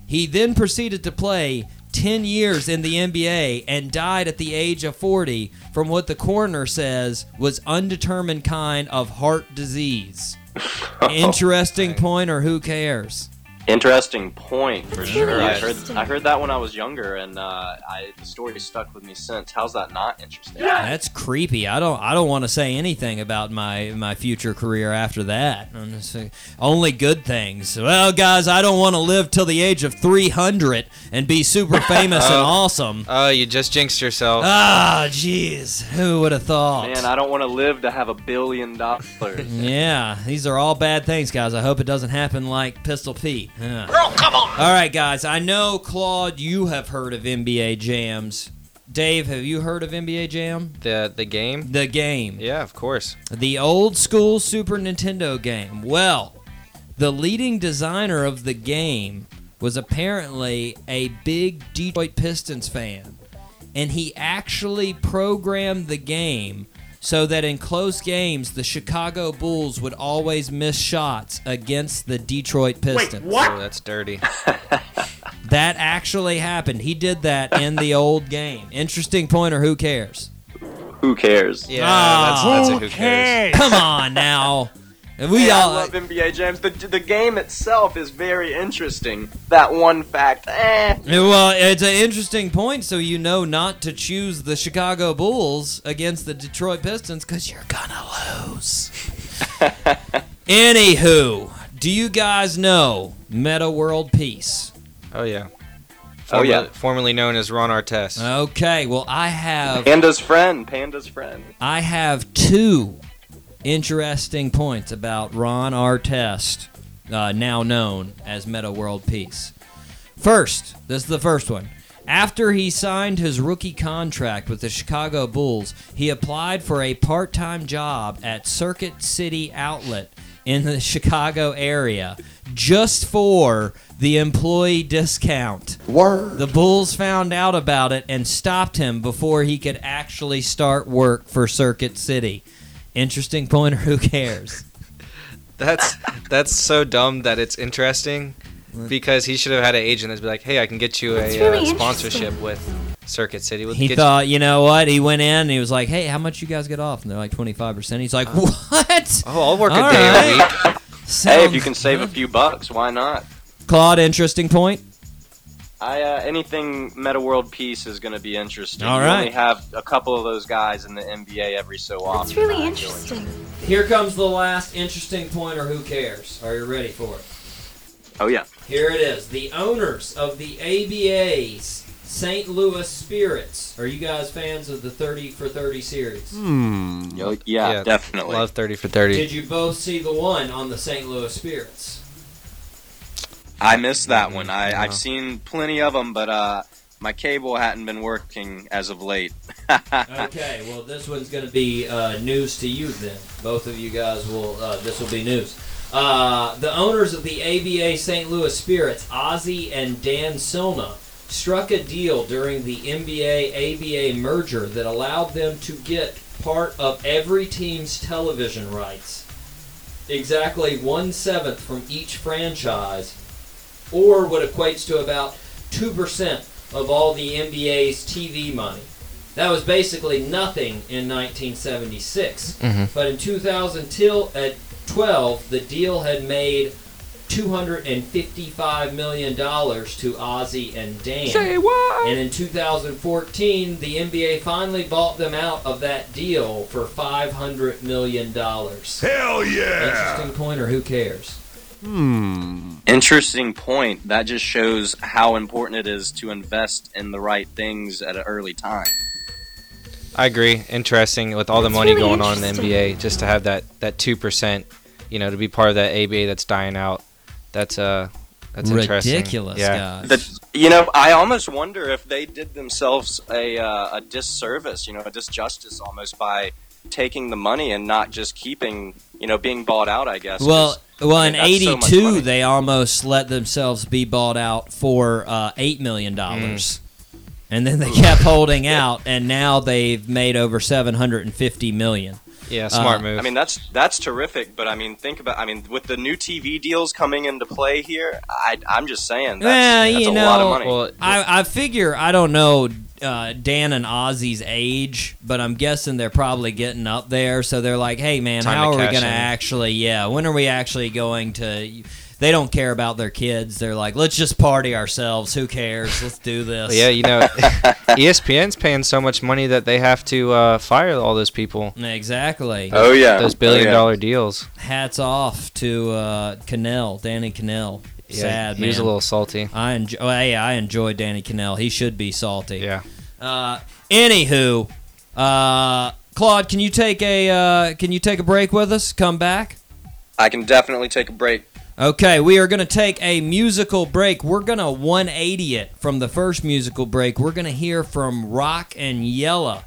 B: He then proceeded to play 10 years in the NBA and died at the age of 40 from what the coroner says was undetermined kind of heart disease. Interesting point, or who cares?
I: Interesting point for sure. I heard I heard that when I was younger, and uh, I, the story stuck with me since. How's that not interesting?
B: That's creepy. I don't. I don't want to say anything about my my future career after that. I'm just saying, only good things. Well, guys, I don't want to live till the age of 300 and be super famous and
C: Oh.
B: awesome.
C: Oh, you just jinxed yourself.
B: Ah, jeez, who would have thought?
I: Man, I don't want to live to have a billion dollars.
B: Yeah, these are all bad things, guys. I hope it doesn't happen like Pistol Pete. Girl, come on! All right, guys. I know, Claude, you have heard of NBA Jams. Dave, have you heard of NBA Jam?
C: the the game.
B: The game.
C: Yeah, of course.
B: The old school Super Nintendo game. Well, the leading designer of the game was apparently a big Detroit Pistons fan. And he actually programmed the game so that in close games, the Chicago Bulls would always miss shots against the Detroit Pistons.
C: Wait, Oh, that's dirty.
B: That actually happened. He did that in the old game. Interesting point, or who cares?
I: who cares?
C: Yeah,
B: Ah.
C: that's, that's a who cares.
B: Come on now. And we
I: Hey, I
B: all
I: love NBA Jams. The, the game itself is very interesting. That one fact, eh.
B: Well, it's an interesting point, so you know not to choose the Chicago Bulls against the Detroit Pistons because you're gonna lose. Anywho, do you guys know Metta World Peace?
C: Oh yeah.
I: Oh, yeah.
C: Formerly- Formerly known as Ron Artest.
B: Okay, well I have
I: Panda's friend. Panda's friend.
B: I have two interesting points about Ron Artest, uh, now known as Metta World Peace. First, this is the first one. After he signed his rookie contract with the Chicago Bulls, he applied for a part time job at Circuit City Outlet in the Chicago area just for the employee discount.
H: Word.
B: The Bulls found out about it and stopped him before he could actually start work for Circuit City. Interesting point, or who cares?
C: That's that's so dumb that it's interesting because he should have had an agent that'd be like, "Hey, I can get you a
L: really
C: uh, sponsorship with Circuit City." We'll
B: He thought, you know what? He went in and he was like, "Hey, how much you guys get off?" And they're like, 25 percent." He's like, "What?"
C: Oh, I'll work a
B: All
C: day a
B: right.
C: week.
I: Hey, if you can save a few bucks, why not?
B: Claude, interesting point.
I: I uh, anything Metta World Peace is going to be interesting.
B: All
I: You
B: right.
I: only have a couple of those guys in the NBA every so often.
L: It's really interesting.
B: Here comes the last interesting point, or who cares? Are you ready for it?
I: Oh yeah.
B: Here it is. The owners of the ABA's St. Louis Spirits. Are you guys fans of the 30 for 30 series?
I: Yo, yeah,
C: Yeah,
I: definitely.
C: Love thirty for thirty.
B: Did you both see the one on the St. Louis Spirits?
I: I missed that one. I. I've seen plenty of them, but uh, my cable hadn't been working as of late.
B: okay, well, this one's going to be uh, news to you then. Both of you guys will, uh, this will be news. Uh, the owners of the ABA St. Louis Spirits, Ozzie and Dan Silna, struck a deal during the NBA ABA merger that allowed them to get part of every team's television rights. Exactly one seventh from each franchise, or what equates to about 2% of all the NBA's TV money. That was basically nothing in 1976.
C: Mhm.
B: But in 2012, the deal had made $255 million to Ozzie and Dan.
K: Say what?
B: And in 2014, the NBA finally bought them out of that deal for $500 million.
G: Hell yeah!
B: Interesting point, or who cares?
I: Interesting point. That just shows how important it is to invest in the right things at an early time.
C: I agree. Interesting with all the
L: That's
C: money
L: really
C: going on in the
L: interesting.
C: NBA, just to have that that two percent, you know, to be part of that ABA that's dying out. That's uh, that's interesting.
B: Ridiculous,
C: Yeah.
I: The, you know, I almost wonder if they did themselves a uh, a disservice, you know, a disjustice almost by taking the money and not just keeping, you know, being bought out. I guess.
B: Well, well, in
I: mean, that's so
B: '82, they almost let themselves be bought out for uh, eight million dollars, and then they kept holding out, and now they've made over seven hundred and fifty million.
C: Yeah, smart
B: Uh,
C: move.
I: I mean, that's that's terrific. But I mean, think about. I mean, with the new TV deals coming into play here, I, I'm just saying that's,
B: Well,
I: that's
B: you
I: a
B: know,
I: lot of money.
C: well,
B: I, I figure I don't know uh, Dan and Ozzie's age, but I'm guessing they're probably getting up there. So they're like, "Hey, man,
C: Time
B: how are we going to actually? Yeah, when are we actually going to?" They don't care about their kids. They're like, "Let's just party ourselves. Who cares? Let's do this."
C: yeah, you know, ESPN's paying so much money that they have to uh, fire all those people.
B: exactly.
I: oh yeah,
C: Those
I: Oh,
C: billion
I: yeah.
C: dollar deals.
B: Hats off to uh, Kanell, Danny Kanell.
C: Yeah,
B: Sad
C: he
B: man.
C: was a little salty.
B: I enjoy. Oh, hey, I enjoy Danny Kanell. He should be salty.
C: Yeah.
B: Uh, anywho, uh, Claude, can you take a uh, can you take a break with us? Come back.
I: I can definitely take a break.
B: Okay, we are going to take a musical break. We're going to 180 it from the first musical break. We're going to hear from Rock and Yella.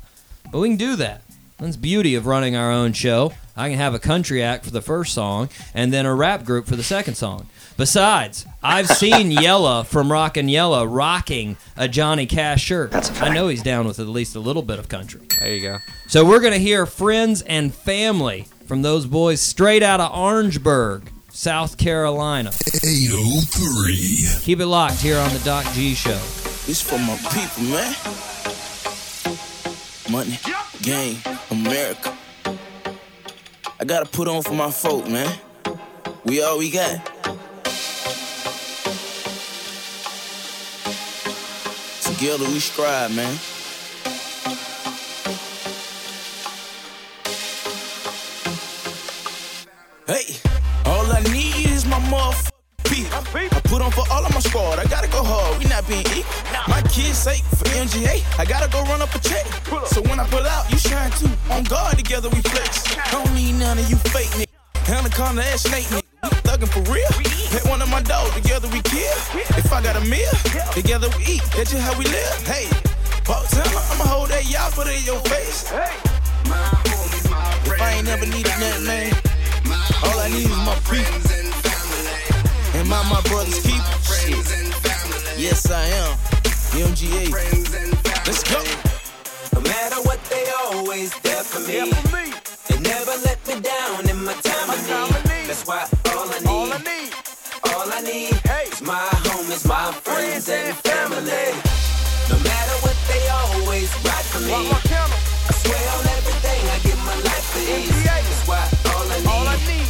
B: But we can do that. That's the beauty of running our own show. I can have a country act for the first song and then a rap group for the second song. Besides, I've seen Yella from Rock and Yella rocking a Johnny Cash shirt. I know he's down with at least a little bit of country.
C: There you go.
B: So we're going to hear Friends and Family from those boys straight out of Orangeburg, South Carolina.
G: 803.
B: Keep it locked here on the Doc G Show.
J: This for my people, man.
L: money, game, America. I gotta put on for my folk, man. We all we got. Together we strive, man. Hey, I put on for all of my squad. I gotta go hard. We not being equal. My kids' sake for MGA. I gotta go run up a check. So when I pull out, you shine too. On guard, together we flex. Don't need none of you fake niggas. Anaconda ass snake niggas. We thuggin' for real. Hit one of my dogs. Together we kill. If I got a meal, together we eat. That's just how we live. Hey, about time I'ma hold that y'all put it in your face. If I ain't never needed nothing, man. All I need is my people. And my, my brother's keep Shit. Yes, I am. MGA. Let's go.
J: No matter what, they always there for me. They never let me down in my time of need. That's why all I need, all I need, is my homies, my friends and family. No matter what, they always ride for me. I swear on everything, I give my life for these. That's why all I need,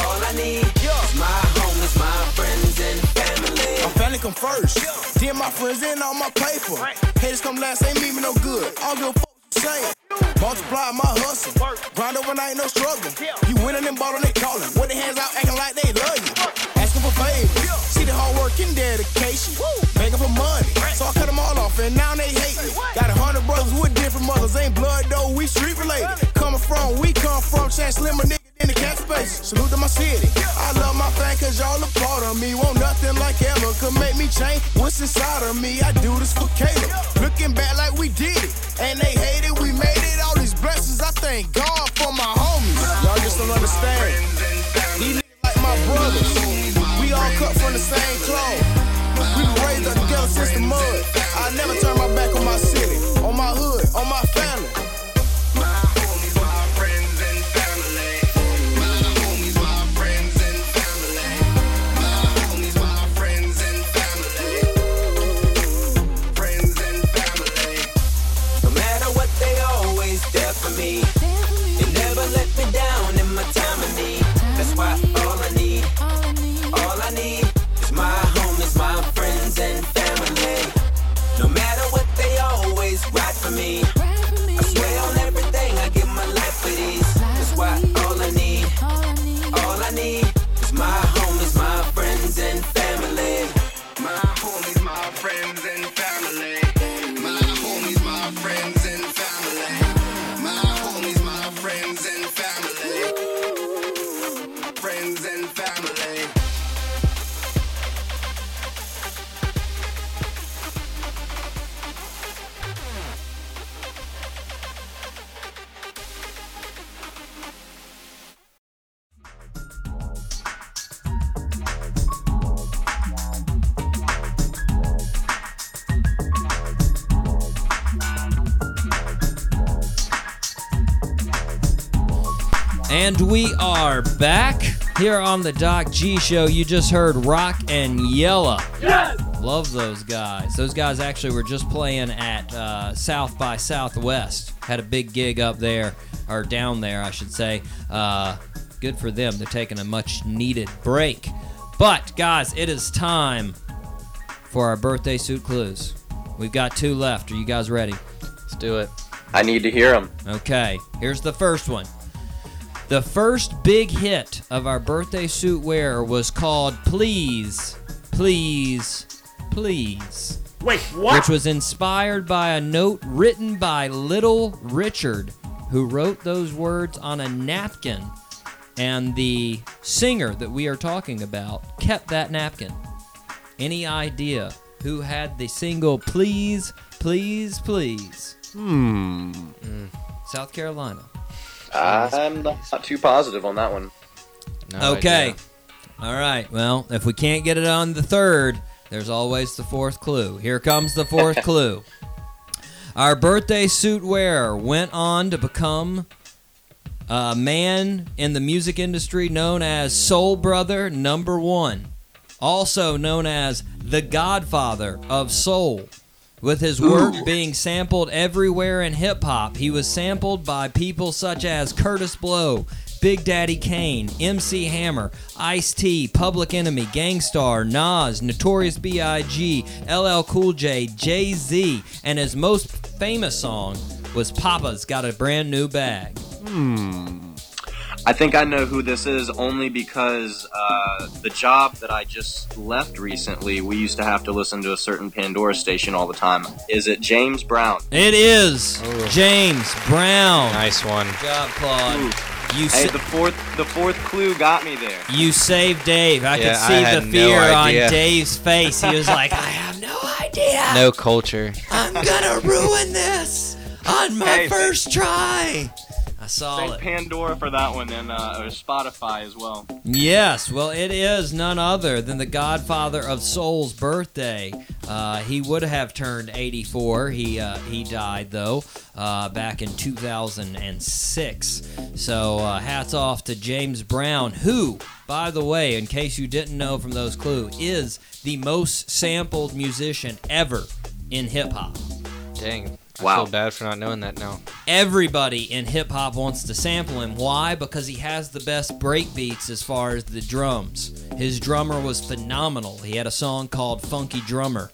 J: all I need, family
L: come first. Then my friends and all my paper. Haters come last, ain't mean me no good. I don't give. Multiply my hustle. Grind overnight, no struggle. You winning and ballin', they callin'. With their hands out, acting like they love you. Asking for favors. See the hard work and dedication. Begging for money. So I cut them all off, and now they hate me. Got a hundred brothers with different mothers. Ain't blood though, we street related. Coming from, we come from. Chance Slimmer nigga in the cat space. Salute to my city. I love my fan cause y'all a of me. Won't nothing like ever could make me change what's inside of me. I do this for Caleb. Looking back like we did it. And they hate it, we made it. All these blessings, I thank God for my homies. Y'all just don't understand. These niggas like my brothers. We all cut from the same cloth. We raised up together since the mud. I never turn my back on my
J: And
B: we are back here on the Doc G Show. You just heard Rock and Yella.
M: Yes!
B: Love those guys. Those guys actually were just playing at uh, South by Southwest. Had a big gig up there, or down there, I should say. Uh, good for them. They're taking a much needed break. But, guys, it is time for our birthday suit clues. We've got two left. Are you guys ready?
C: Let's do it.
I: I need to hear them.
B: Okay, here's the first one. The first big hit of our birthday suit wear was called Please, Please, Please.
M: Wait, what?
B: Which was inspired by a note written by Little Richard, who wrote those words on a napkin. And the singer that we are talking about kept that napkin. Any idea who had the single Please, Please, Please?
M: Hmm.
B: South Carolina.
I: I'm not too positive on that one.
B: okay. All right. Well, if we can't get it on the third, there's always the fourth clue. Here comes the fourth clue. Our birthday suit wearer went on to become a man in the music industry known as Soul Brother Number One, also known as the Godfather of Soul. With his work being sampled everywhere in hip hop. He was sampled by people such as Kurtis Blow, Big Daddy Kane, MC Hammer, Ice T, Public Enemy, Gang Starr, Nas, Notorious B.I.G., LL Cool J, Jay Z, and his most famous song was Papa's Got a Brand New Bag.
I: Hmm. I think I know who this is only because uh, the job that I just left recently, we used to have to listen to a certain Pandora station all the time. Is it James Brown?
B: It is James Brown.
C: Nice one.
B: Good job, Claude. You
I: Hey,
B: sa-
I: the fourth the fourth clue got me there.
B: You saved Dave. I
C: Yeah,
B: could see
C: had
B: the
C: no
B: fear on. Dave's face. He was like, I have no idea.
C: No culture.
B: I'm gonna ruin this on my
I: Hey,
B: first try. I saw
I: Thank
B: it.
I: Pandora for that one, and uh, or Spotify as well.
B: Yes, well, it is none other than the Godfather of Soul's birthday. Uh, he would have turned 84. He uh, he died though uh, back in 2006. So uh, hats off to James Brown, who, by the way, in case you didn't know from those clues, is the most sampled musician ever in hip hop.
C: Dang. I feel bad for not knowing that now.
B: Everybody in hip hop wants to sample him. Why? Because he has the best break beats as far as the drums. His drummer was phenomenal. He had a song called Funky Drummer.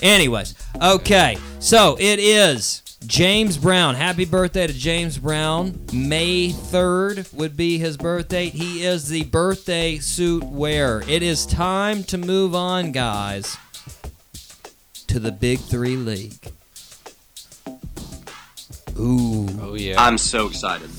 B: Anyways, okay, so it is James Brown. Happy birthday to James Brown. May 3rd would be his birthday. He is the birthday suit wearer. It is time to move on, guys, to the Big Three League. Ooh.
C: Oh yeah.
I: I'm so excited.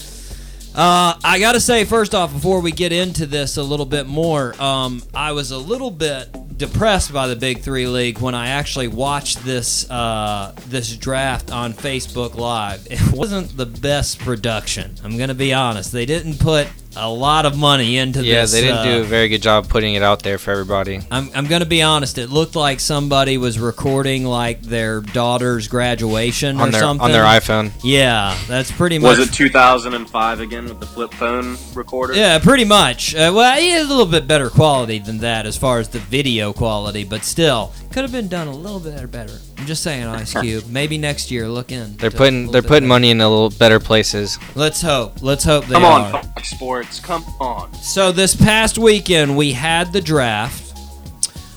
B: Uh, I gotta say, first off, before we get into this a little bit more, um, I was a little bit depressed by the Big Three League when I actually watched this uh, this draft on Facebook Live. It wasn't the best production. I'm gonna be honest. They didn't put a lot of money into
C: yeah,
B: this.
C: Yeah, they didn't
B: uh,
C: do a very good job putting it out there for everybody.
B: I'm, I'm gonna be honest. It looked like somebody was recording like their daughter's graduation
C: On
B: or
C: their-
B: something
C: on their iPhone.
B: Yeah, that's pretty much.
I: Was it 2005 again with the flip phone recorder?
B: Yeah, pretty much. Uh, well, yeah, a little bit better quality than that as far as the video quality, but still could have been done a little bit better. I'm just saying, Ice Cube. Maybe next year, look in.
C: They're putting they're putting money in a little better places.
B: Let's hope. Let's hope they
I: Come on,
B: are.
I: Fox Sports. Come on.
B: So this past weekend we had the draft.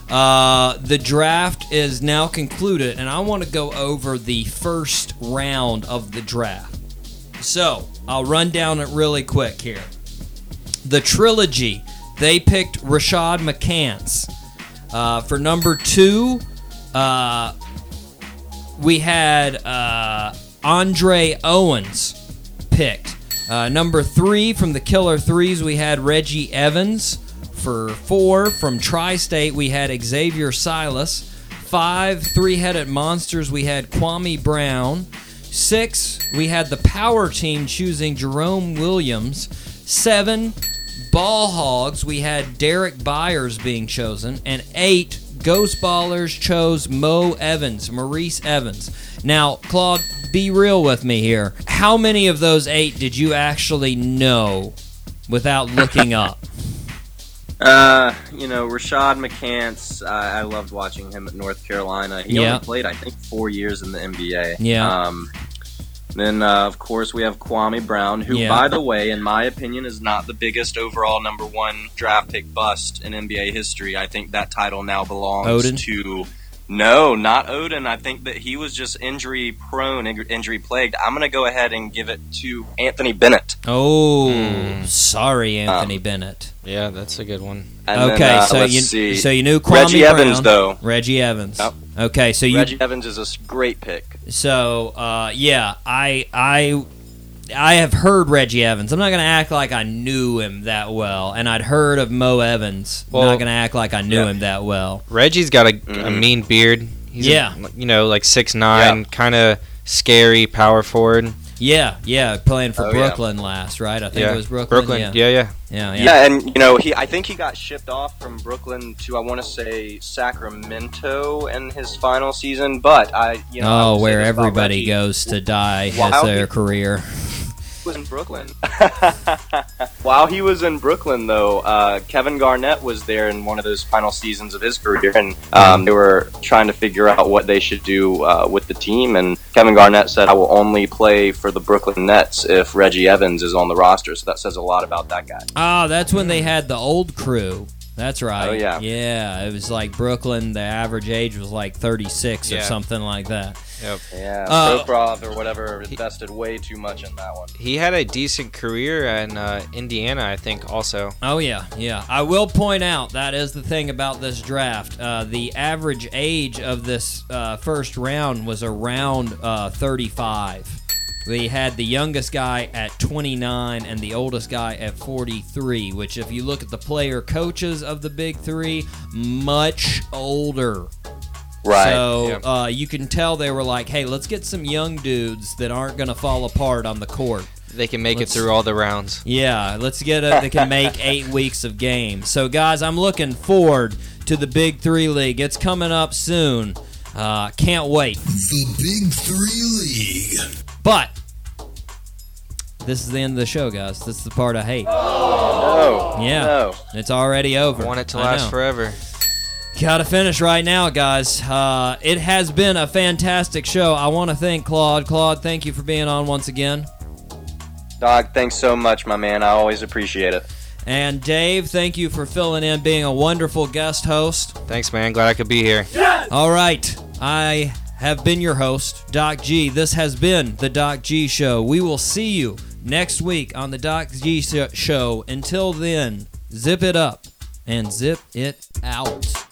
B: Uh, the draft is now concluded, and I want to go over the first round of the draft. So I'll run down it really quick here. The trilogy they picked Rashad McCants uh, for number two. Uh, we had uh, Andre Owens picked. Uh, number three from the Killer Threes, we had Reggie Evans. For four from Tri State, we had Xavier Silas. Five three headed monsters, we had Kwame Brown. Six, we had the Power Team choosing Jerome Williams. Seven, Ball Hogs, we had Derrick Byars being chosen. And eight, Ghost Ballers chose Mo Evans, Maurice Evans. Now, Claude, be real with me here. How many of those eight did you actually know without looking up?
I: Uh, you know, Rashad McCants, I I loved watching him at North Carolina. He
B: Yeah.
I: only played, I think, four years in the NBA.
B: Yeah.
I: Um, then, uh, of course, we have Kwame Brown, who,
B: Yeah.
I: by the way, in my opinion, is not the biggest overall number one draft pick bust in NBA history. I think that title now belongs
B: Oden?
I: to. No, not Oden. I think that he was just injury prone, injury plagued. I'm going to go ahead and give it to Anthony Bennett.
B: Oh, sorry, Anthony
I: Um,
B: Bennett.
C: Yeah, that's a good one.
I: And
B: okay,
I: then, uh,
B: so
I: let's
B: you
I: see.
B: so you knew Kwame
I: Reggie
B: Brown.
I: Evans, though.
B: Reggie Evans.
I: Yep.
B: Okay, so you
I: Reggie Evans is a great pick.
B: So uh, yeah, I I I have heard Reggie Evans. I'm not gonna act like I knew him that well, and I'd heard of Mo Evans.
C: Well, I'm
B: not gonna act like I knew
C: yeah.
B: him that well.
C: Reggie's got a, a
I: Mhm.
C: mean beard. He's a-
B: Yeah.
C: you know, like six nine, kind of scary power forward.
B: Yeah, yeah, playing for
I: Oh, yeah.
B: Brooklyn last, right? I think
C: yeah,
B: it was Brooklyn.
C: Brooklyn.
B: Yeah.
C: yeah, yeah.
B: yeah, yeah.
I: Yeah. and you know, he I think he got shipped off from Brooklyn to I want to say Sacramento in his final season, but I you know
B: oh, where everybody
I: Reggie.
B: goes to die as their
I: he-
B: career.
I: Was in Brooklyn. While he was in Brooklyn, though, uh, Kevin Garnett was there in one of those final seasons of his career, and um, they were trying to figure out what they should do uh, with the team. And Kevin Garnett said, "I will only play for the Brooklyn Nets if Reggie Evans is on the roster." So that says a lot about that guy.
B: Ah, that's when they had the old crew. That's right.
I: Oh, yeah.
B: Yeah, it was like Brooklyn. The average age was like 36 or something like that.
C: Yep.
I: Yeah,
B: Uh,
I: Prokhorov or whatever invested way too much in that one.
C: He had a decent career in uh, Indiana, I think, also.
B: Oh yeah, yeah. I will point out that is the thing about this draft. Uh, the average age of this uh, first round was around uh, 35. We had the youngest guy at 29 and the oldest guy at 43. Which, if you look at the player coaches of the big three, much older.
I: Right.
B: So
I: Yep.
B: uh, you can tell they were like, "Hey, let's get some young dudes that aren't gonna fall apart on the court."
C: They can make
B: Let's-
C: it through all the rounds.
B: Yeah, let's get a. They can make eight weeks of games. So, guys, I'm looking forward to the Big Three League. It's coming up soon. Uh, can't wait.
G: The Big Three League.
B: But this is the end of the show, guys. This is the part I hate.
I: No.
B: Yeah,
I: No.
B: it's already over.
C: I want it to last forever.
B: Gotta finish right now, guys. Uh, it has been a fantastic show. I want to thank Claude. Claude, thank you for being on once again.
I: Dog, thanks so much, my man. I always appreciate it.
B: And Dave, thank you for filling in, being a wonderful guest host.
C: Thanks, man. Glad I could be here.
B: All right. I have been your host, Doc G. This has been the Doc G Show. We will see you next week on the Doc G Show. Until then, zip it up and zip it out.